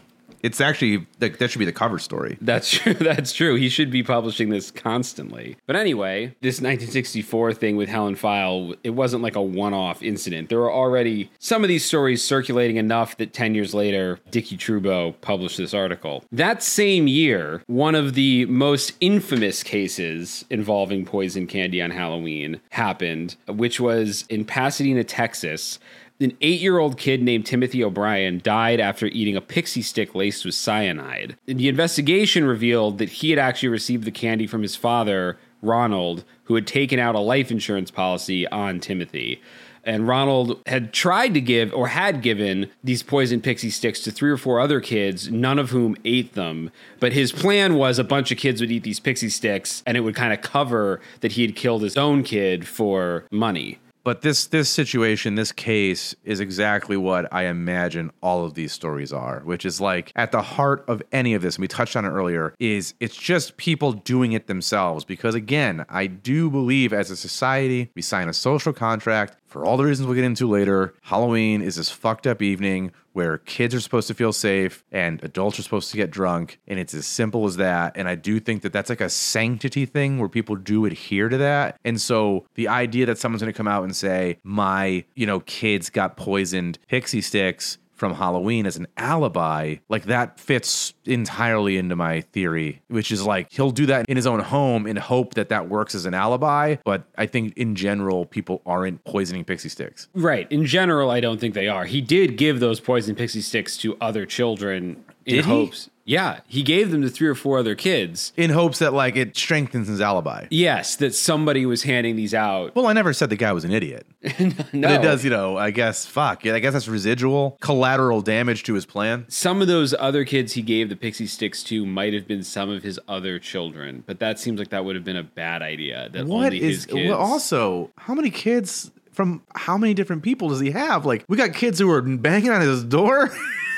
Speaker 2: it's actually that, that should be the cover story.
Speaker 1: That's true. That's true. He should be publishing this constantly. But anyway, this 1964 thing with Helen Pfeil, it wasn't like a one-off incident. There were already some of these stories circulating enough that 10 years later, Dickie Trudeau published this article. That same year, one of the most infamous cases involving poison candy on Halloween happened, which was in Pasadena, Texas. An eight year old kid named Timothy O'Brien died after eating a pixie stick laced with cyanide. The investigation revealed that he had actually received the candy from his father, Ronald, who had taken out a life insurance policy on Timothy. And Ronald had tried to give or had given these poison pixie sticks to three or four other kids, none of whom ate them. But his plan was a bunch of kids would eat these pixie sticks and it would kind of cover that he had killed his own kid for money.
Speaker 2: But this this situation, this case is exactly what I imagine all of these stories are, which is like at the heart of any of this, and we touched on it earlier, is it's just people doing it themselves. Because again, I do believe as a society, we sign a social contract for all the reasons we'll get into later. Halloween is this fucked up evening where kids are supposed to feel safe and adults are supposed to get drunk and it's as simple as that. And i do think that that's like a sanctity thing where people do adhere to that. And so the idea that someone's going to come out and say my you know kids got poisoned pixie sticks from Halloween as an alibi, like that fits entirely into my theory, which is like he'll do that in his own home in hope that that works as an alibi. But I think in general, people aren't poisoning pixie sticks.
Speaker 1: Right. In general, I don't think they are. He did give those poison pixie sticks to other children in
Speaker 2: Did he?
Speaker 1: Yeah, he gave them to three or four other kids.
Speaker 2: In hopes that like it strengthens his alibi.
Speaker 1: Yes, that somebody was handing these out.
Speaker 2: Well, I never said the guy was an idiot.
Speaker 1: no,
Speaker 2: But it does, you know, I guess, fuck. Yeah, I guess that's residual collateral damage to his plan.
Speaker 1: Some of those other kids he gave the pixie sticks to might have been some of his other children, but that seems like that would have been a bad idea. That
Speaker 2: What
Speaker 1: only his kids.
Speaker 2: well, also how many kids from how many different people does he have? Like we got kids who are banging on his door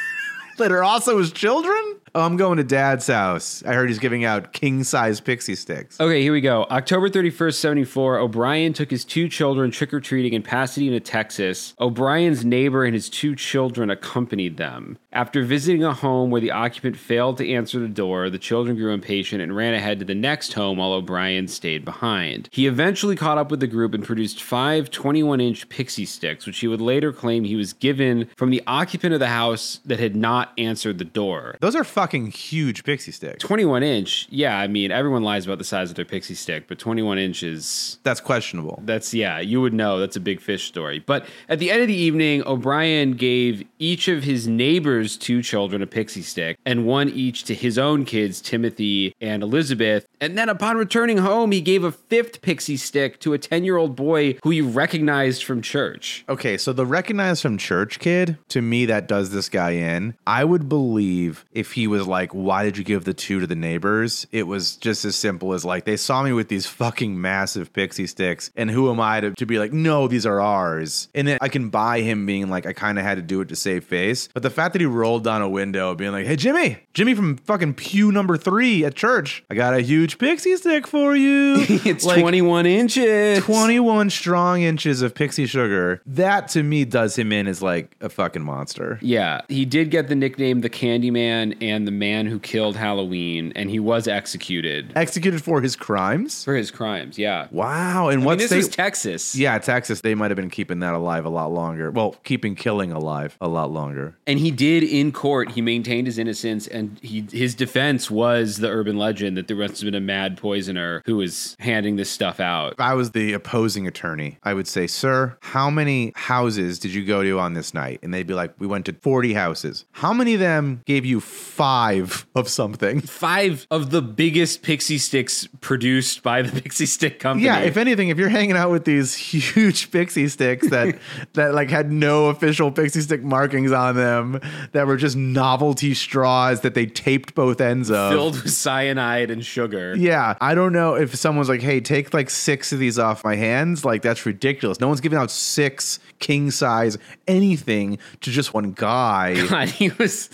Speaker 2: that are also his children. Oh, I'm going to dad's house. I heard he's giving out king size pixie sticks.
Speaker 1: Okay, here we go. October 31st, 74, O'Brien took his two children trick or treating in Pasadena, Texas. O'Brien's neighbor and his two children accompanied them. After visiting a home where the occupant failed to answer the door, the children grew impatient and ran ahead to the next home while O'Brien stayed behind. He eventually caught up with the group and produced five 21 inch pixie sticks, which he would later claim he was given from the occupant of the house that had not answered the door.
Speaker 2: Those are fucking huge pixie stick.
Speaker 1: 21 inch, yeah, I mean, everyone lies about the size of their pixie stick, but 21 inches,
Speaker 2: That's questionable.
Speaker 1: that's, yeah, you would know that's a big fish story. But at the end of the evening, O'Brien gave each of his neighbors' two children a pixie stick and one each to his own kids, Timothy and Elizabeth. And then upon returning home, he gave a fifth pixie stick to a 10 year old boy who he recognized from church.
Speaker 2: Okay, so the recognized from church kid, to me, that does this guy in. I would believe if he was like, why did you give the two to the neighbors? It was just as simple as like, they saw me with these fucking massive pixie sticks, and who am I to, to be like, no, these are ours? And then I can buy him being like, I kind of had to do it to save face. But the fact that he rolled down a window being like, hey, Jimmy, Jimmy from fucking pew number three at church, I got a huge pixie stick for you.
Speaker 1: It's
Speaker 2: Like,
Speaker 1: 21 inches.
Speaker 2: 21 strong inches of pixie sugar. That to me does him in as like a fucking monster.
Speaker 1: Yeah, he did get the nickname the Candyman and the man who killed Halloween, and he was executed
Speaker 2: Executed for his crimes?
Speaker 1: for his crimes. Yeah.
Speaker 2: Wow. And
Speaker 1: I
Speaker 2: what
Speaker 1: mean, this
Speaker 2: state?
Speaker 1: Texas.
Speaker 2: yeah, Texas, they might have been keeping that alive a lot longer. Well, keeping killing alive a lot longer.
Speaker 1: And he did in court. He maintained his innocence, and he his defense was the urban legend that there must have been a mad poisoner who was handing this stuff out.
Speaker 2: If I was the opposing attorney, I would say, Sir, how many houses did you go to on this night? And they'd be like, We went to 40 houses. How many of them gave you five of something?
Speaker 1: Five of the biggest pixie sticks produced by the Pixie Stick Company.
Speaker 2: Yeah, if anything, if you're hanging out with these huge pixie sticks that that like had no official pixie stick markings on them, that were just novelty straws that they taped both ends of.
Speaker 1: filled with cyanide and sugar.
Speaker 2: yeah, I don't know if someone's like, "Hey, take like six of these off my hands." Like that's ridiculous. No one's giving out six king size anything to just one guy.
Speaker 1: God, he was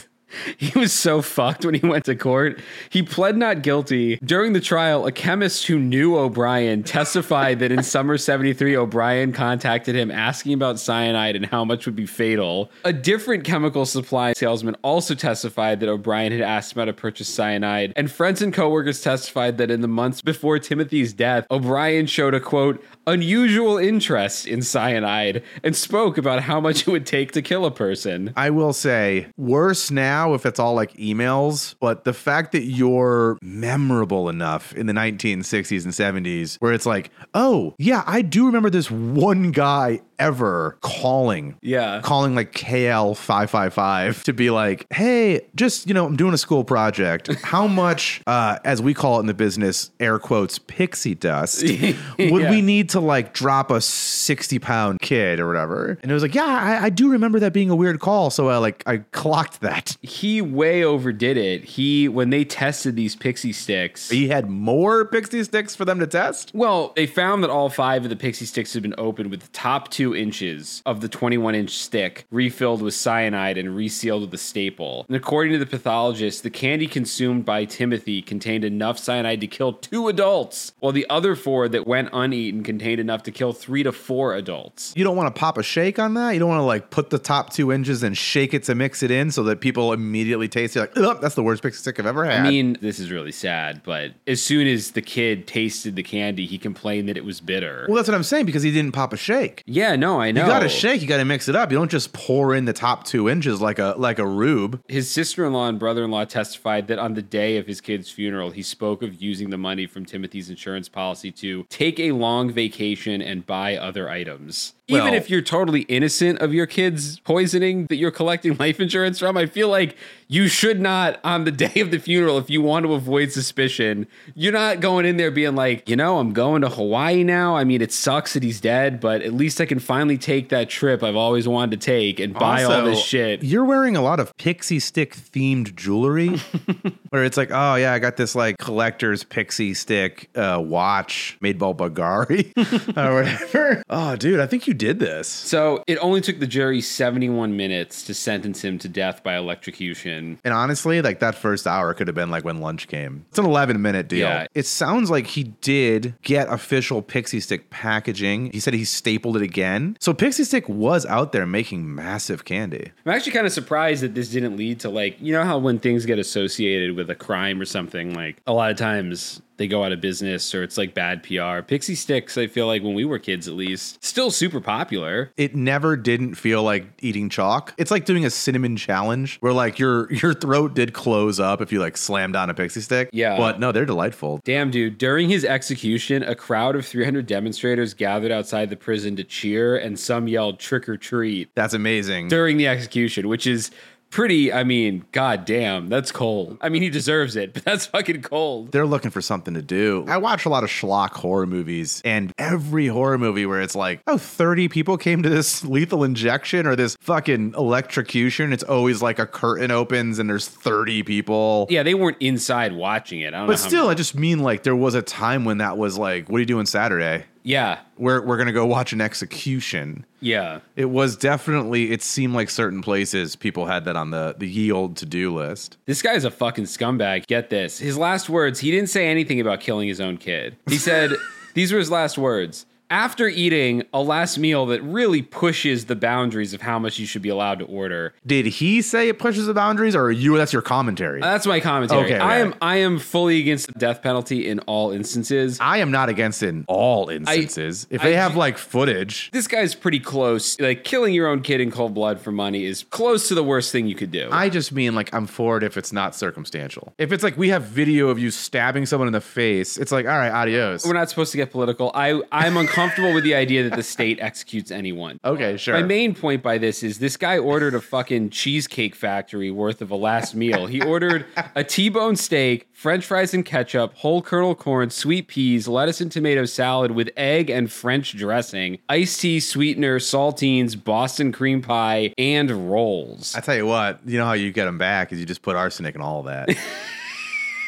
Speaker 1: he was so fucked when he went to court. He pled not guilty. During the trial, a chemist who knew O'Brien testified that in summer 73 O'Brien contacted him asking about cyanide and how much would be fatal. A different chemical supply salesman also testified that O'Brien had asked him how to purchase cyanide, and friends and coworkers testified that in the months before Timothy's death, O'Brien showed a quote unusual interest in cyanide and spoke about how much it would take to kill a person.
Speaker 2: I will say worse now if it's all like emails, but the fact that you're memorable enough in the 1960s and 70s where it's like, oh, yeah, I do remember this one guy ever calling.
Speaker 1: Yeah.
Speaker 2: Calling like KL555 to be like, hey, just, you know, I'm doing a school project. How much, uh, as we call it in the business, air quotes, pixie dust, would
Speaker 1: Yeah.
Speaker 2: we need to like drop a 60 pound kid or whatever? And it was like, yeah, I, I do remember that being a weird call. So I like, I clocked that.
Speaker 1: he way overdid it. He when they tested these pixie sticks.
Speaker 2: He had more pixie sticks for them to test.
Speaker 1: well, they found that all five of the pixie sticks had been opened with the top two inches of the 21 inch stick refilled with cyanide and resealed with a staple. And according to the pathologist, the candy consumed by Timothy contained enough cyanide to kill two adults, while the other four that went uneaten contained enough to kill three to four adults.
Speaker 2: You don't want to pop a shake on that. You don't want to like put the top two inches and shake it to mix it in so that people immediately taste it like, "Ugh, that's the worst pixie stick I've ever had.
Speaker 1: I mean, this is really sad, but as soon as the kid tasted the candy, he complained that it was bitter.
Speaker 2: well, that's what I'm saying because he didn't pop a shake.
Speaker 1: Yeah, no, I know.
Speaker 2: You got to shake. You got to mix it up. You don't just pour in the top two inches like a like a rube.
Speaker 1: His sister in law and brother in law testified that on the day of his kid's funeral, he spoke of using the money from Timothy's insurance policy to take a long vacation and buy other items. Even
Speaker 2: Well-
Speaker 1: if you're totally innocent of your kid's poisoning that you're collecting life insurance from, I feel like you should not, on the day of the funeral, if you want to avoid suspicion, you're not going in there being like, you know, I'm going to Hawaii now. I mean, it sucks that he's dead, but at least I can finally take that trip I've always wanted to take and buy all this shit.
Speaker 2: You're wearing a lot of pixie stick themed jewelry, where it's like, oh yeah, I got this like collector's pixie stick uh, watch made by Bulgari or whatever. Oh, dude, I think you you did this?
Speaker 1: So it only took the jury 71 minutes to sentence him to death by electrocution.
Speaker 2: And honestly, like that first hour could have been like when lunch came. It's an 11 minute deal.
Speaker 1: Yeah.
Speaker 2: It sounds like he did get official Pixie Stick packaging. He said he stapled it again. So Pixie Stick was out there making massive candy.
Speaker 1: I'm actually kind of surprised that this didn't lead to like, you know how when things get associated with a crime or something, like a lot of times they go out of business or it's like bad PR. Pixie Sticks, I feel like when we were kids at least, still super popular.
Speaker 2: It never didn't feel like eating chalk. It's like doing a cinnamon challenge where like your your throat did close up if you like slammed on a Pixie Stick.
Speaker 1: Yeah.
Speaker 2: But no, they're delightful.
Speaker 1: Damn, dude. During his execution, a crowd of 300 demonstrators gathered outside the prison to cheer, and some yelled trick or treat
Speaker 2: That's amazing.
Speaker 1: during the execution, which is pretty, I mean, god damn, that's cold. I mean, he deserves it, but that's fucking cold.
Speaker 2: They're looking for something to do. I watch a lot of schlock horror movies, and every horror movie where it's like, oh, 30 people came to this lethal injection or this fucking electrocution, it's always like a curtain opens and there's 30 people.
Speaker 1: Yeah, they weren't inside watching it. I don't
Speaker 2: But still, I just mean like there was a time when that was like, what are you doing Saturday?
Speaker 1: Yeah,
Speaker 2: We're, we're going to go watch an execution.
Speaker 1: yeah.
Speaker 2: It was definitely, it seemed like certain places people had that on the, the ye old to do list.
Speaker 1: This guy's a fucking scumbag. Get this. His last words, he didn't say anything about killing his own kid. He said, these were his last words. After eating a last meal that really pushes the boundaries of how much you should be allowed to order,
Speaker 2: Did he say it pushes the boundaries or you, that's your commentary?
Speaker 1: Uh, that's my commentary.
Speaker 2: Okay,
Speaker 1: I am I am fully against the death penalty in all instances.
Speaker 2: I am not against it in all instances. if they
Speaker 1: I-
Speaker 2: have like footage,
Speaker 1: This guy's pretty close. Like killing your own kid in cold blood for money is close to the worst thing you could do.
Speaker 2: I just mean like I'm for it if it's not circumstantial. If it's like we have video of you stabbing someone in the face, it's like all right, adios.
Speaker 1: We're not supposed to get political. I I'm uncomfortable with the idea that the state executes anyone.
Speaker 2: okay, sure.
Speaker 1: My main point by this is this guy ordered a fucking cheesecake factory worth of a last meal. He ordered a T-bone steak, french fries and ketchup, whole kernel corn, sweet peas, lettuce and tomato salad with egg and French dressing, iced tea, sweetener, saltines, Boston cream pie, and rolls.
Speaker 2: I tell you what, you know how you get them back is you just put arsenic in all that.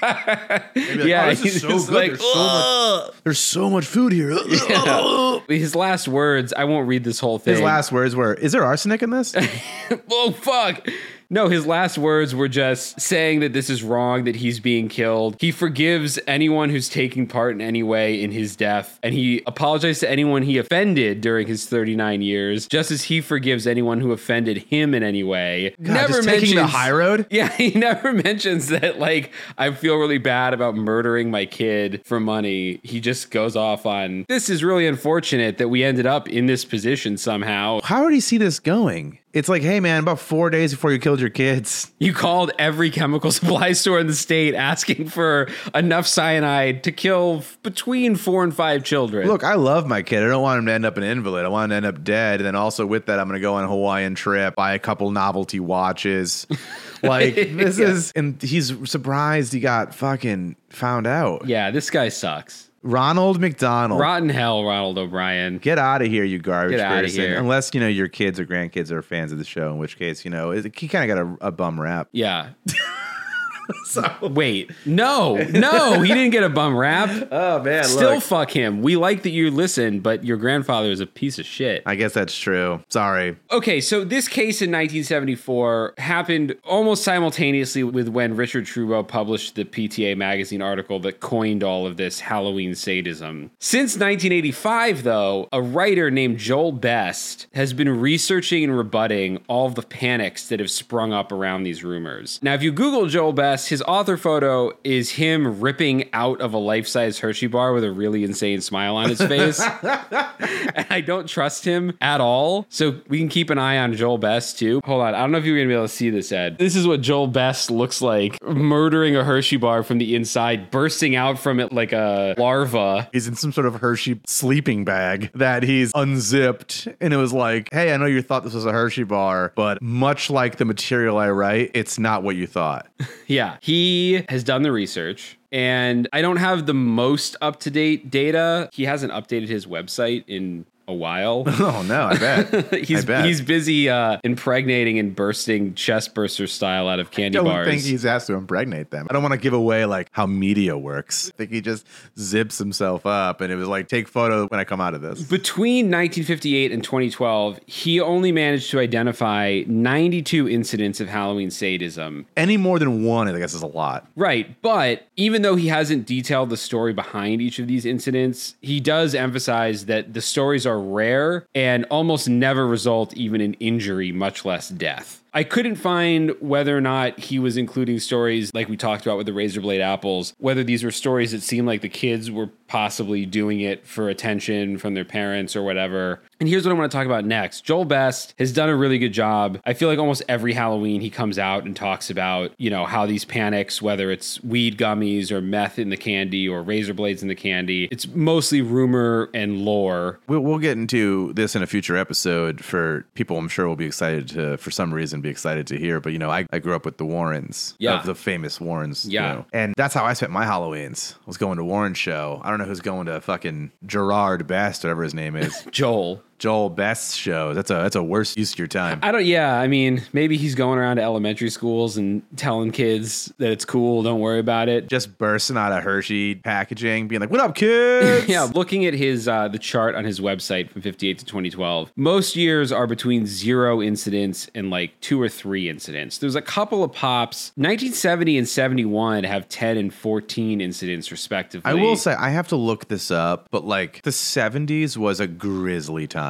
Speaker 2: Maybe like,
Speaker 1: yeah,
Speaker 2: "Oh, this is
Speaker 1: he's
Speaker 2: so good.
Speaker 1: like,
Speaker 2: there's, so much, there's so much food here.
Speaker 1: His last words, I won't read this whole thing.
Speaker 2: His last words were, "Is there arsenic in this?"
Speaker 1: oh fuck no his last words were just saying that this is wrong that he's being killed he forgives anyone who's taking part in any way in his death and he apologized to anyone he offended during his 39 years just as he forgives anyone who offended him in any way
Speaker 2: God, just taking the high road.
Speaker 1: yeah, he never mentions that, like, I feel really bad about murdering my kid for money. He just goes off on this is really unfortunate that we ended up in this position somehow.
Speaker 2: How would he see this going? It's like, hey man, about four days before you killed your kids,
Speaker 1: You called every chemical supply store in the state asking for enough cyanide to kill between four and five children.
Speaker 2: Look, I love my kid. I don't want him to end up an invalid. I want him to end up dead. And then also with that, I'm going to go on a Hawaiian trip, buy a couple novelty watches. like this
Speaker 1: Yeah.
Speaker 2: is, and he's surprised he got fucking found out.
Speaker 1: yeah, this guy sucks.
Speaker 2: Ronald McDonald.
Speaker 1: Rotten hell, Ronald O'Brien.
Speaker 2: Get out of here, you garbage
Speaker 1: Get outta
Speaker 2: person.
Speaker 1: here.
Speaker 2: Unless, you know, your kids or grandkids are fans of the show, in which case, you know, it- he kind of got a, a bum rap.
Speaker 1: Yeah. Wait, no, no, he didn't get a bum rap.
Speaker 2: Oh, man.
Speaker 1: Still fuck him. We like that you listen, but your grandfather is a piece of shit.
Speaker 2: I guess that's true. Sorry.
Speaker 1: Okay, so this case in 1974 happened almost simultaneously with when Richard Trudeau published the PTA magazine article that coined all of this Halloween sadism. Since 1985, though, a writer named Joel Best has been researching and rebutting all of the panics that have sprung up around these rumors. Now, if you Google Joel Best, his author photo is him ripping out of a life size Hershey bar with a really insane smile on his face. and I don't trust him at all. So we can keep an eye on Joel Best too. Hold on, I don't know if you're gonna be able to see this, Ed. This is what Joel Best looks like, murdering a Hershey bar from the inside, bursting out from it like a larva.
Speaker 2: He's in some sort of Hershey sleeping bag that he's unzipped. And it was like, hey, I know you thought this was a Hershey bar, but much like the material I write, it's not what you thought.
Speaker 1: Yeah, he has done the research. And I don't have the most up to date data. He hasn't updated his website in a while.
Speaker 2: Oh no, I bet.
Speaker 1: he's
Speaker 2: I bet.
Speaker 1: he's busy uh, impregnating and bursting chest burster style out of candy bars.
Speaker 2: I don't
Speaker 1: bars.
Speaker 2: think he's asked to impregnate them. I don't want to give away like how media works. I think he just zips himself up and it was like take photo when I come out of this.
Speaker 1: Between 1958 and 2012, he only managed to identify 92 incidents of Halloween sadism.
Speaker 2: Any more than one, I guess, is a lot.
Speaker 1: Right, but even though he hasn't detailed the story behind each of these incidents, he does emphasize that the stories are rare and almost never result even in injury, much less death. I couldn't find whether or not he was including stories like we talked about with the razor blade apples, whether these were stories that seemed like the kids were possibly doing it for attention from their parents or whatever. And here's what I want to talk about next. Joel Best has done a really good job. I feel like almost every Halloween he comes out and talks about, you know, how these panics, whether it's weed gummies or meth in the candy or razor blades in the candy, it's mostly rumor and lore.
Speaker 2: We'll, we'll get into this in a future episode for people I'm sure will be excited to, for some reason, be excited to hear. But, you know, I, I grew up with the Warrens,
Speaker 1: Yeah.
Speaker 2: of the famous Warrens. you
Speaker 1: Yeah.
Speaker 2: know. And that's how I spent my Halloweens, was going to Warren show. I don't know who's going to fucking Gerard Best, whatever his name is.
Speaker 1: Joel.
Speaker 2: Joel Best's show. That's a that's a worse use of your time.
Speaker 1: I don't, yeah, I mean, maybe he's going around to elementary schools and telling kids that it's cool, don't worry about it.
Speaker 2: Just bursting out of Hershey packaging, being like, "What up, kids?"
Speaker 1: Yeah, looking at his uh, the chart on his website from 58 to 2012, most years are between zero incidents and like two or three incidents. There's a couple of pops. 1970 and 71 have 10 and 14 incidents respectively.
Speaker 2: I will say I have to look this up, but like the 70s was a grisly time.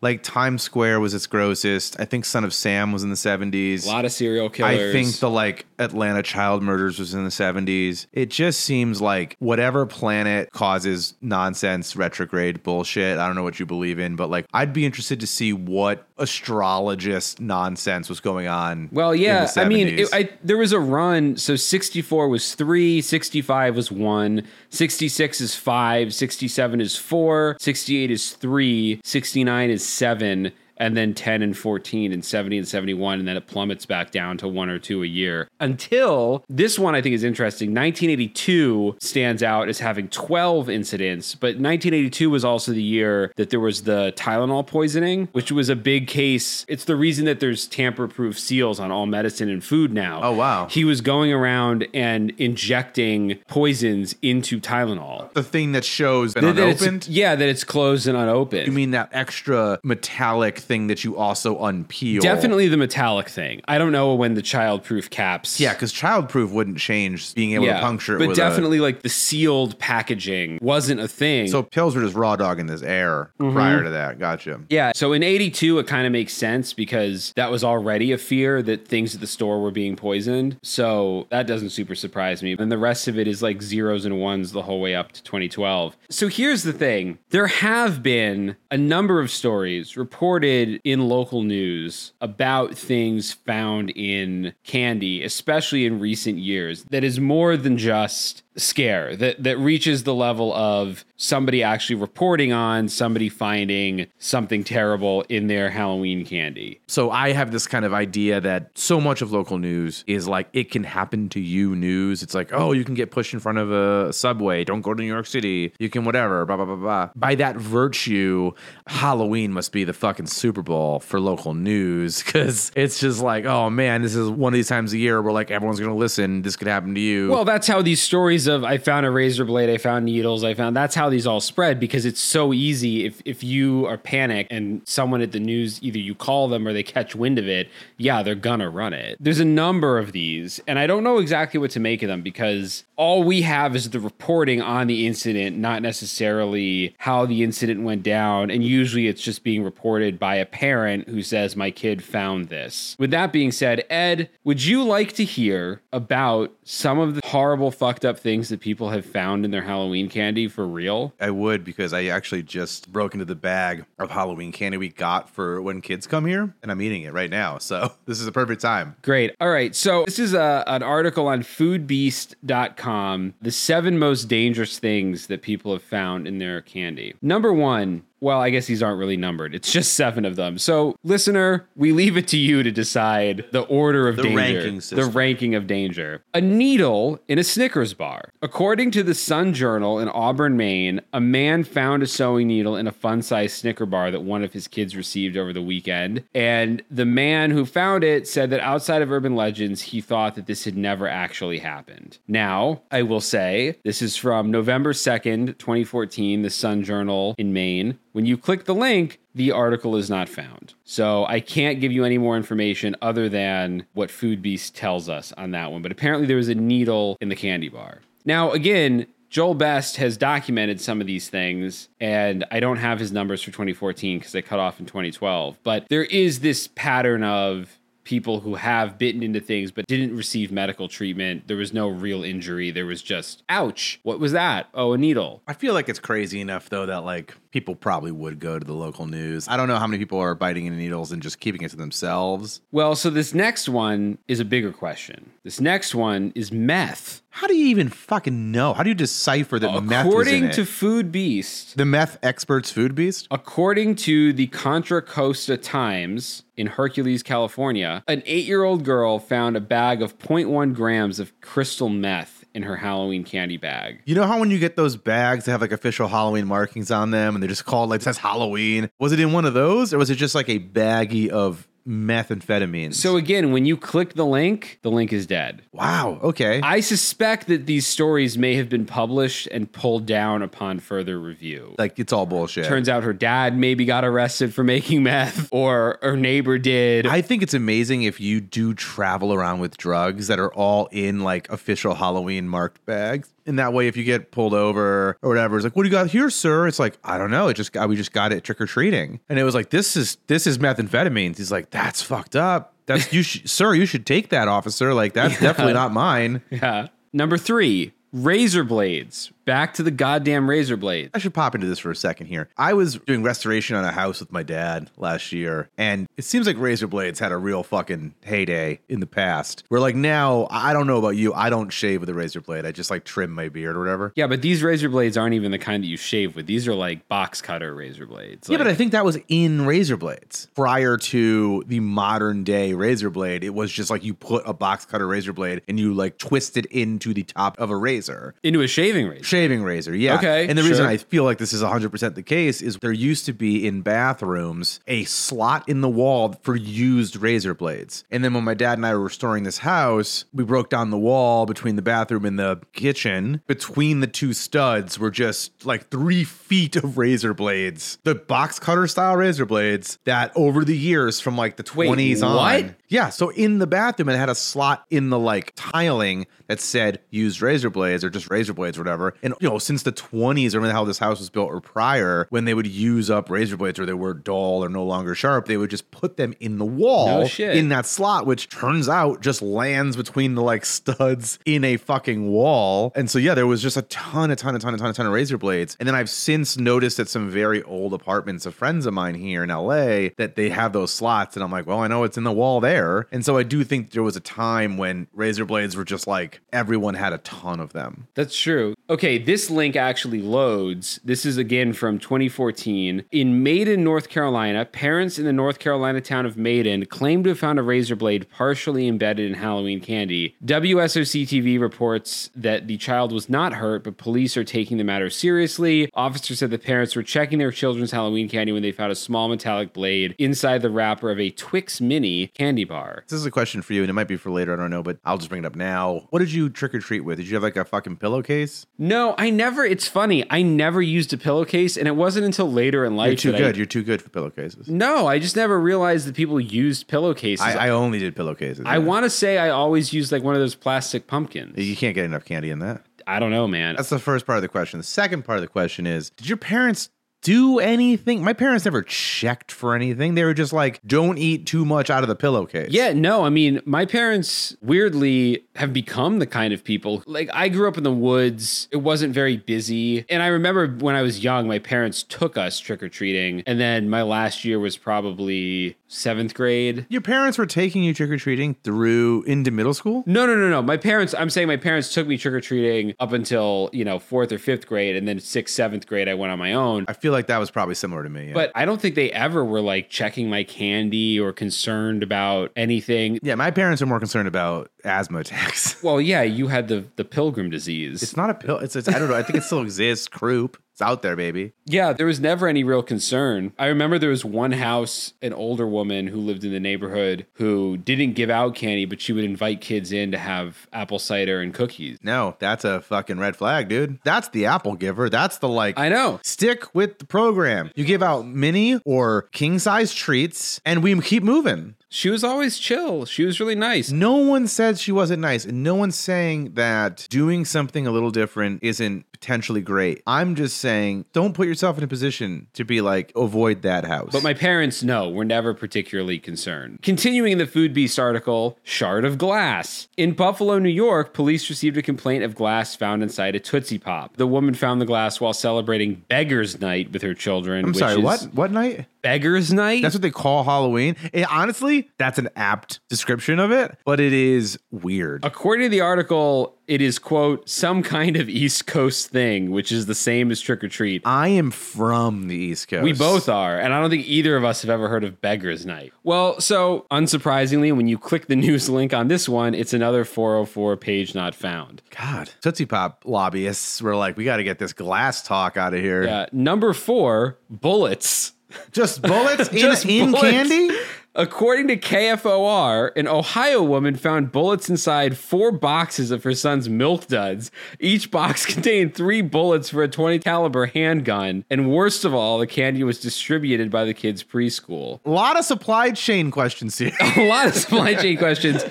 Speaker 2: Like Times Square was its grossest. I think Son of Sam was in the 70s.
Speaker 1: a lot of serial killers.
Speaker 2: I think the like Atlanta child murders was in the 70s. It just seems like whatever planet causes nonsense, retrograde bullshit. I don't know what you believe in, but like I'd be interested to see what astrologist nonsense was going on.
Speaker 1: Well, yeah. I mean, it, I, there was a run. So 64 was three, 65 was one, 66 is five, 67 is four, 68 is three, 69 is seven, and then 10 and 14 and 70 and 71. And then it plummets back down to one or two a year until this one I think is interesting. 1982 stands out as having 12 incidents, but 1982 was also the year that there was the Tylenol poisoning, which was a big case. It's the reason that there's tamper proof seals on all medicine and food now.
Speaker 2: Oh, wow.
Speaker 1: He was going around and injecting poisons into Tylenol.
Speaker 2: the thing that shows
Speaker 1: That- that
Speaker 2: unopened.
Speaker 1: yeah, that it's closed and unopened.
Speaker 2: You mean that extra metallic thing that you also unpeel?
Speaker 1: Definitely the metallic thing. I don't know when the childproof caps.
Speaker 2: Yeah, because childproof wouldn't change being able to puncture it.
Speaker 1: but
Speaker 2: with a-
Speaker 1: definitely like the sealed packaging wasn't a thing.
Speaker 2: so pills were just raw dogging this air
Speaker 1: Mm-hmm.
Speaker 2: prior to that. Gotcha.
Speaker 1: yeah, so in 82 it kind of makes sense because that was already a fear that things at the store were being poisoned. So that doesn't super surprise me. And the rest of it is like zeros and ones the whole way up to 2012. So here's the thing. There have been a number of stories reported in local news about things found in candy, especially in recent years, that is more than just scare that that reaches the level of somebody actually reporting on somebody finding something terrible in their Halloween candy.
Speaker 2: So I have this kind of idea that so much of local news is like it can happen to you news. It's like, oh, you can get pushed in front of a subway. Don't go to New York City. You can whatever, blah, blah, blah, blah. By that virtue, Halloween must be the fucking Super Bowl for local news because it's just like, oh man, this is one of these times a year where like everyone's going to listen. This could happen to you.
Speaker 1: Well, that's how these stories of I found a razor blade, I found needles, I found that's how these all spread because it's so easy if if you are panicked and someone at the news either you call them or they catch wind of it, yeah, they're gonna run it. There's a number of these, and I don't know exactly what to make of them because all we have is the reporting on the incident, not necessarily how the incident went down, and usually it's just being reported by a parent who says my kid found this. With that being said, Ed, would you like to hear about some of the horrible fucked up things that people have found in their Halloween candy for real?
Speaker 2: I would because I actually just broke into the bag of Halloween candy we got for when kids come here, and I'm eating it right now. So this is a perfect time.
Speaker 1: Great. All right. So this is a, an article on foodbeast.com. The seven most dangerous things that people have found in their candy. Number one, Well, I guess these aren't really numbered. It's just seven of them. So, listener, we leave it to you to decide the order of
Speaker 2: The
Speaker 1: danger,
Speaker 2: ranking
Speaker 1: the ranking of danger. A needle in a Snickers bar. According to the Sun Journal in Auburn, Maine, a man found a sewing needle in a fun-sized Snicker bar that one of his kids received over the weekend, and the man who found it said that outside of urban legends, he thought that this had never actually happened. Now, I will say this is from November 2nd, 2014, the Sun Journal in Maine. When you click the link, the article is not found. So I can't give you any more information other than what Food Beast tells us on that one. But apparently there was a needle in the candy bar. Now, again, Joel Best has documented some of these things, and I don't have his numbers for 2014 because they cut off in 2012. But there is this pattern of people who have bitten into things but didn't receive medical treatment. There was no real injury. There was just, ouch, what was that? Oh, a needle.
Speaker 2: I feel like it's crazy enough though that like people probably would go to the local news. I don't know how many people are biting into needles and just keeping it to themselves.
Speaker 1: Well, so this next one is a bigger question. This next one is meth.
Speaker 2: How do you even fucking know? How do you decipher that meth
Speaker 1: According to Food Beast,
Speaker 2: the meth experts food beast?
Speaker 1: According to the Contra Costa Times in Hercules, California, an eight year old girl found a bag of 0.1 grams of crystal meth in her Halloween candy bag.
Speaker 2: You know how when you get those bags that have like official Halloween markings on them and they're just called like it says Halloween? Was it in one of those or was it just like a baggie of methamphetamines?
Speaker 1: So, again, when you click the link, the link is dead.
Speaker 2: wow, okay.
Speaker 1: I suspect that these stories may have been published and pulled down upon further review.
Speaker 2: like it's all bullshit.
Speaker 1: Turns out her dad maybe got arrested for making meth, or her neighbor did.
Speaker 2: I think it's amazing if you do travel around with drugs that are all in like official Halloween marked bags. And that way, if you get pulled over or whatever, it's like, "What do you got here, sir?" It's like, "I don't know. It just got, we just got it trick or treating." And it was like, "This is this is methamphetamines." He's like, "That's fucked up. That's you, sir. You should take that, officer. Like that's definitely not mine."
Speaker 1: yeah. Number three, razor blades. Back to the goddamn razor blade.
Speaker 2: I should pop into this for a second here. I was doing restoration on a house with my dad last year, and it seems like razor blades had a real fucking heyday in the past. Where like now, I don't know about you, I don't shave with a razor blade. I just like trim my beard or whatever.
Speaker 1: Yeah, but these razor blades aren't even the kind that you shave with. These are like box cutter razor blades.
Speaker 2: Yeah, but I think that was in razor blades prior to the modern day razor blade. It was just like you put a box cutter razor blade and you like twist it into the top of a razor.
Speaker 1: into a shaving razor.
Speaker 2: Shaving razor, yeah.
Speaker 1: Okay,
Speaker 2: And the reason
Speaker 1: sure.
Speaker 2: I feel like this is 100% the case is there used to be in bathrooms a slot in the wall for used razor blades. And then when my dad and I were restoring this house, we broke down the wall between the bathroom and the kitchen. Between the two studs were just like three feet of razor blades. The box cutter style razor blades that over the years from like the
Speaker 1: Wait,
Speaker 2: 20s on.
Speaker 1: what?
Speaker 2: Yeah, so in the bathroom, it had a slot in the like tiling that said used razor blades or just razor blades or whatever. And you know, since the 20s or when the hell this house was built or prior, when they would use up razor blades or they were dull or no longer sharp, they would just put them in the wall
Speaker 1: No shit.
Speaker 2: in that slot, which turns out just lands between the like studs in a fucking wall. And so yeah, there was just a ton, a ton, a ton, a ton, a ton of razor blades. And then I've since noticed at some very old apartments of friends of mine here in LA that they have those slots. And I'm like, well, I know it's in the wall there. And so I do think there was a time when razor blades were just like everyone had a ton of them.
Speaker 1: That's true. Okay, this link actually loads. This is again from 2014. In Maiden, North Carolina, parents in the North Carolina town of Maiden claim to have found a razor blade partially embedded in Halloween candy. WSOC TV reports that the child was not hurt, but police are taking the matter seriously. Officers said the parents were checking their children's Halloween candy when they found a small metallic blade inside the wrapper of a Twix Mini candy bar.
Speaker 2: This is a question for you, and it might be for later. I don't know, but I'll just bring it up now. What did you trick or treat with? Did you have like a fucking pillowcase?
Speaker 1: No, I never. It's funny. I never used a pillowcase, and it wasn't until later in life.
Speaker 2: You're too
Speaker 1: that I-
Speaker 2: good. You're too good for pillowcases.
Speaker 1: no, I just never realized that people used pillowcases.
Speaker 2: I,
Speaker 1: I,
Speaker 2: I only did pillowcases. yeah.
Speaker 1: want to say I always used like one of those plastic pumpkins.
Speaker 2: You can't get enough candy in that.
Speaker 1: I don't know, man.
Speaker 2: That's the first part of the question. The second part of the question is Did your parents do anything? My parents never checked for anything. They were just like, don't eat too much out of the pillowcase.
Speaker 1: Yeah, no, I mean, my parents weirdly have become the kind of people. Like, I grew up in the woods, it wasn't very busy. And I remember when I was young, my parents took us trick or treating. And then my last year was probably seventh grade.
Speaker 2: Your parents were taking you trick or treating through into middle school?
Speaker 1: No, no, no, no. My parents, I'm saying my parents took me trick or treating up until, you know, fourth or fifth grade. And then sixth, seventh grade, I went on my own.
Speaker 2: I feel feel like that was probably similar to me. yeah.
Speaker 1: But I don't think they ever were like checking my candy or concerned about anything.
Speaker 2: yeah, my parents are more concerned about asthma attacks.
Speaker 1: Well, yeah, you had the the pilgrim disease.
Speaker 2: It's not a pill. It's, it's I don't know. I think it still exists. Croup. It's out there, baby.
Speaker 1: Yeah, there was never any real concern. I remember there was one house, an older woman who lived in the neighborhood who didn't give out candy, but she would invite kids in to have apple cider and cookies.
Speaker 2: No, that's a fucking red flag, dude. That's the apple giver. That's the like.
Speaker 1: I know.
Speaker 2: Stick with the program. You give out mini or king size treats, and we keep moving.
Speaker 1: She was always chill. She was really nice.
Speaker 2: No one said she wasn't nice, and no one's saying that doing something a little different isn't potentially great. I'm just saying, don't put yourself in a position to be like, avoid that house.
Speaker 1: But my parents, no, were never particularly concerned. Continuing the Food Beast article, shard of glass. In Buffalo, New York, police received a complaint of glass found inside a Tootsie Pop. The woman found the glass while celebrating Beggar's Night with her children.
Speaker 2: I'm
Speaker 1: which
Speaker 2: sorry,
Speaker 1: is
Speaker 2: what? What night?
Speaker 1: Beggar's Night?
Speaker 2: That's what they call Halloween. And honestly, that's an apt description of it, but it is weird.
Speaker 1: According to the article, it is, quote, some kind of East Coast thing, which is the same as trick or treat.
Speaker 2: I am from the East Coast.
Speaker 1: We both are, and I don't think either of us have ever heard of Beggar's Night. Well, so unsurprisingly, when you click the news link on this one, it's another 404 page not found.
Speaker 2: God, Tootsie Pop lobbyists were like, we got to get this glass talk out of here.
Speaker 1: Uh, number four, bullets.
Speaker 2: Just bullets in,
Speaker 1: Just
Speaker 2: in
Speaker 1: bullets.
Speaker 2: candy?
Speaker 1: According to KFOR, an Ohio woman found bullets inside four boxes of her son's milk duds. Each box contained three bullets for a 20 caliber handgun, and worst of all, the candy was distributed by the kid's preschool.
Speaker 2: A lot of supply chain questions here.
Speaker 1: A lot of supply chain questions.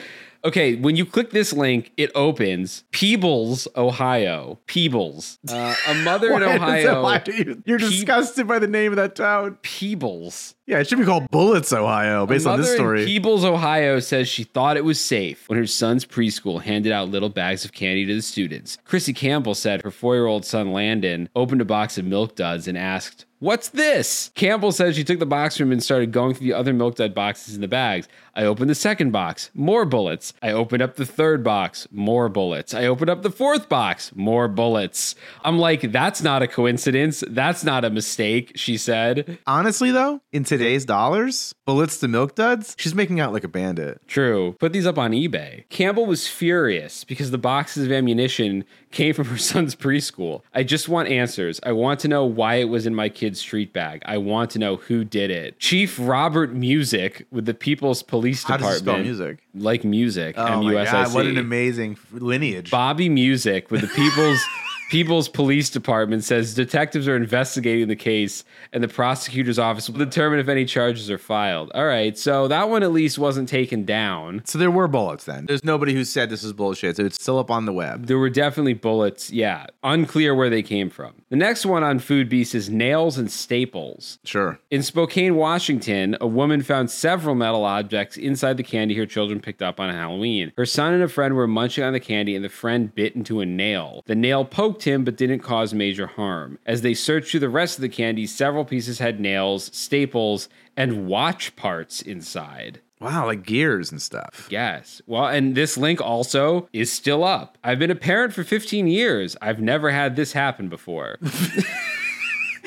Speaker 1: Okay, when you click this link, it opens Peebles, Ohio. Peebles. Uh, a mother in Ohio.
Speaker 2: that- why do you- You're
Speaker 1: Pe-
Speaker 2: disgusted by the name of that town.
Speaker 1: Peebles.
Speaker 2: Yeah, it should be called Bullets, Ohio, based on this story.
Speaker 1: In Peebles, Ohio says she thought it was safe when her son's preschool handed out little bags of candy to the students. Chrissy Campbell said her four year old son Landon opened a box of milk duds and asked, What's this? Campbell says she took the box from him and started going through the other milk dud boxes in the bags. I opened the second box, more bullets. I opened up the third box, more bullets. I opened up the fourth box, more bullets. I'm like, that's not a coincidence. That's not a mistake, she said.
Speaker 2: Honestly, though, in today's dollars, Bullets to Milk Duds, she's making out like a bandit.
Speaker 1: True. Put these up on eBay. Campbell was furious because the boxes of ammunition came from her son's preschool. I just want answers. I want to know why it was in my kid's street bag. I want to know who did it. Chief Robert Music with the Peebles Police
Speaker 2: How
Speaker 1: Department.
Speaker 2: does he spell music?
Speaker 1: Like music.
Speaker 2: Oh my
Speaker 1: M-U-S-I-C.
Speaker 2: god, what an amazing lineage.
Speaker 1: Bobby Music with the Peebles Peebles Police Department says detectives are investigating the case and the prosecutor's office will determine if any charges are filed. All right, so that one at least wasn't taken down.
Speaker 2: So there were bullets then. There's nobody who said this is bullshit. So it's still up on the web.
Speaker 1: There were definitely bullets, yeah. Unclear where they came from. The next one on Food Beast is nails and staples.
Speaker 2: Sure.
Speaker 1: In Spokane, Washington, a woman found several metal objects inside the candy her children picked up on Halloween. Her son and a friend were munching on the candy, and the friend bit into a nail. The nail poked him but didn't cause major harm. As they searched through the rest of the candy, several pieces had nails, staples, and watch parts inside.
Speaker 2: Wow, like gears and stuff.
Speaker 1: Yes. Well, and this link also is still up. I've been a parent for 15 years. I've never had this happen before.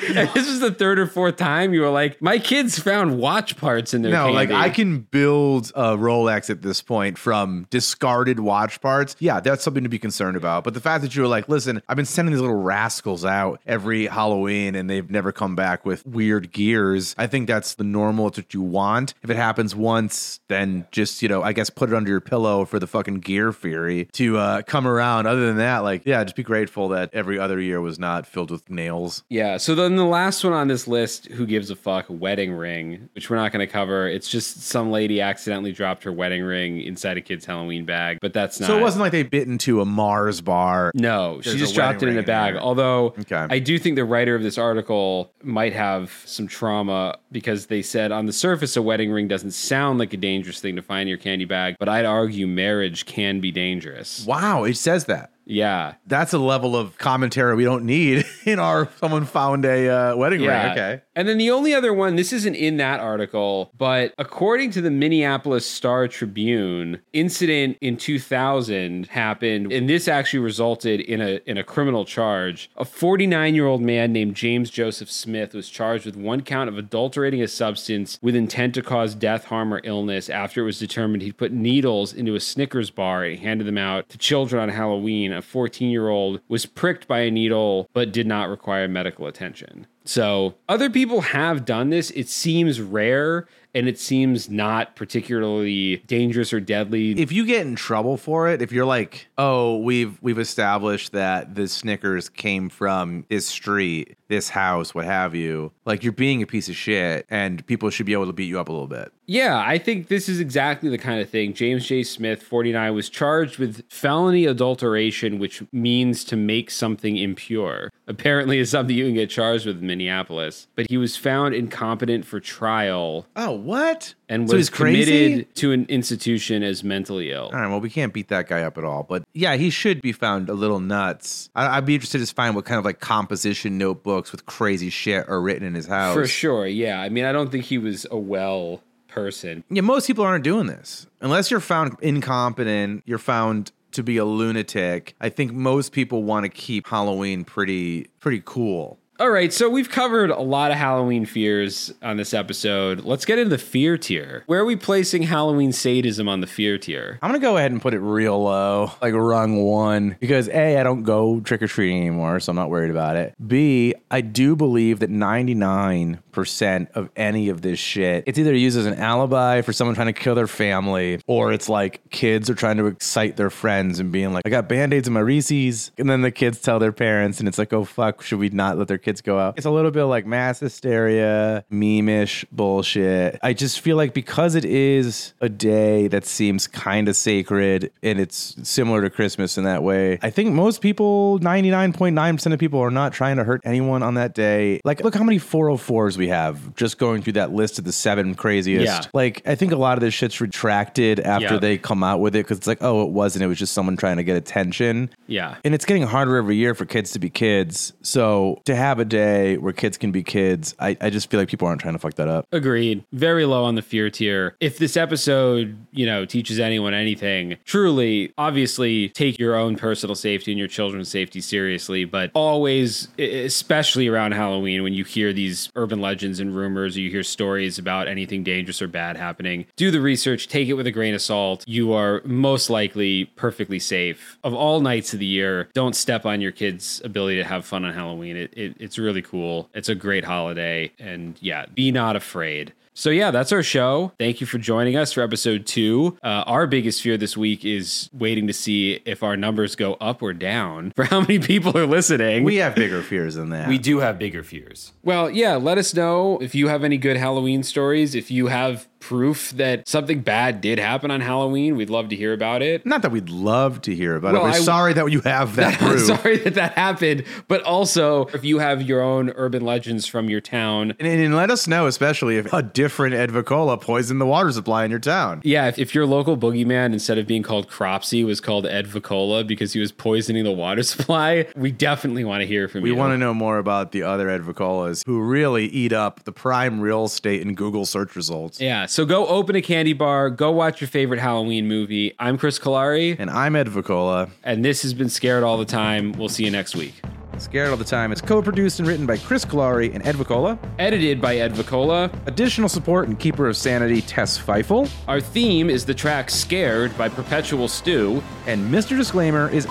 Speaker 1: And this is the third or fourth time you were like, my kids found watch parts in their
Speaker 2: No, like. I can build a Rolex at this point from discarded watch parts. Yeah, that's something to be concerned about. But the fact that you were like, listen, I've been sending these little rascals out every Halloween and they've never come back with weird gears. I think that's the normal. It's what you want. If it happens once, then just, you know, I guess put it under your pillow for the fucking gear fury to uh, come around. Other than that, like, yeah, just be grateful that every other year was not filled with nails.
Speaker 1: Yeah. So then the last one on this list, who gives a fuck, wedding ring, which we're not going to cover. It's just some lady accidentally dropped her wedding ring inside a kid's Halloween bag, but that's not.
Speaker 2: So it wasn't like they bit into a Mars bar.
Speaker 1: No, she just dropped it in a
Speaker 2: ring in
Speaker 1: bag. Although
Speaker 2: Okay.
Speaker 1: I do think the writer of this article might have some trauma because they said on the surface a wedding ring doesn't sound like a dangerous thing to find in your candy bag, but I'd argue marriage can be dangerous.
Speaker 2: Wow, it says that.
Speaker 1: Yeah.
Speaker 2: That's a level of commentary we don't need in our someone found a uh, wedding ring. Okay.
Speaker 1: And then the only other one, this isn't in that article, but according to the Minneapolis Star Tribune, incident in 2000 happened, and this actually resulted in a in a criminal charge. A 49 year old man named James Joseph Smith was charged with one count of adulterating a substance with intent to cause death, harm, or illness. After it was determined he'd put needles into a Snickers bar and handed them out to children on Halloween. A 14 year old was pricked by a needle but did not require medical attention. So other people have done this. It seems rare and it seems not particularly dangerous or deadly.
Speaker 2: If you get in trouble for it, if you're like, oh, we've we've established that the Snickers came from this street, this house, what have you, like you're being a piece of shit, and people should be able to beat you up a little bit.
Speaker 1: Yeah, I think this is exactly the kind of thing. James J. Smith, 49, was charged with felony adulteration, which means to make something impure. Apparently, is something you can get charged with Minneapolis. But he was found incompetent for trial
Speaker 2: Oh, what?
Speaker 1: and
Speaker 2: So
Speaker 1: was committed to an institution as mentally ill.
Speaker 2: All right, well, we can't beat that guy up at all. But yeah, he should be found a little nuts. I, I'd be interested to find what kind of like composition notebooks with crazy shit are written in his house.
Speaker 1: For sure, yeah. I mean, I don't think he was a well person.
Speaker 2: Yeah, most people aren't doing this. Unless you're found incompetent, you're found to be a lunatic. I think most people want to keep Halloween pretty pretty cool.
Speaker 1: All right, so we've covered a lot of Halloween fears on this episode. Let's get into the fear tier. Where are we placing Halloween sadism on the fear tier?
Speaker 2: I'm gonna go ahead and put it real low, like rung one, because A, I don't go trick or treating anymore, so I'm not worried about it. B, I do believe that 99% of any of this shit, it's either used as an alibi for someone trying to kill their family, or it's like kids are trying to excite their friends and being like, I got band aids in my Reese's. And then the kids tell their parents, and it's like, oh fuck, should we not let their kids go out? It's a little bit like mass hysteria, meme-ish bullshit. I just feel like because it is a day that seems kind of sacred and it's similar to Christmas in that way, I think most people, 99.9% of people, are not trying to hurt anyone on that day. Like, look how many 404s we have just going through that list of the seven craziest.
Speaker 1: Yeah.
Speaker 2: Like, I think a lot of this shit's retracted after
Speaker 1: Yeah.
Speaker 2: they come out with it because it's like, oh, it wasn't. It was just someone trying to get attention.
Speaker 1: Yeah.
Speaker 2: And it's getting harder every year for kids to be kids. So to have a day where kids can be kids, I, I just feel like people aren't trying to fuck that up.
Speaker 1: Agreed. Very low on the fear tier. If this episode, you know, teaches anyone anything, truly, obviously take your own personal safety and your children's safety seriously, but always, especially around Halloween, when you hear these urban legends and rumors or you hear stories about anything dangerous or bad happening, do the research, take it with a grain of salt. You are most likely perfectly safe. Of all nights of the year, don't step on your kids' ability to have fun on Halloween. It, it, it's really cool. It's a great holiday. And yeah, be not afraid. So yeah, that's our show. Thank you for joining us for episode two. Uh, our biggest fear this week is waiting to see if our numbers go up or down for how many people are listening.
Speaker 2: We have bigger fears than that.
Speaker 9: We do have bigger fears.
Speaker 1: Well, yeah, let us know if you have any good Halloween stories. If you have proof that something bad did happen on Halloween, we'd love to hear about it.
Speaker 2: Not that we'd love to hear about
Speaker 1: Well,
Speaker 2: it. We're
Speaker 1: I-
Speaker 2: sorry that you have that proof.
Speaker 1: sorry that that happened, but also if you have your own urban legends from your town.
Speaker 2: And, and let us know, especially if a different Ed Voccola poisoned the water supply in your town.
Speaker 1: Yeah, if, if your local boogeyman, instead of being called Cropsy, was called Ed Voccola because he was poisoning the water supply, we definitely want to hear from
Speaker 2: We
Speaker 1: you.
Speaker 2: We want to know more about the other Ed Voccolas who really eat up the prime real estate in Google search results.
Speaker 1: Yeah, so go open a candy bar, go watch your favorite Halloween movie. I'm Chris Cullari,
Speaker 2: And I'm Ed Voccola.
Speaker 1: and this has been Scared All the Time. We'll see you next week.
Speaker 2: Scared all the time. It's co-produced and written by Chris Cullari and Ed Voccola.
Speaker 1: Edited by Ed Voccola.
Speaker 2: Additional support and keeper of sanity, Tess Feifel.
Speaker 1: Our theme is the track Scared by Perpetual Stew.
Speaker 2: And Mr. Disclaimer is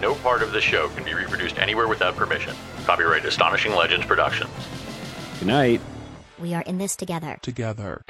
Speaker 8: No part of the show can be reproduced anywhere without permission. Copyright Astonishing Legends Productions.
Speaker 1: Good night.
Speaker 10: We are in this together.
Speaker 4: Together.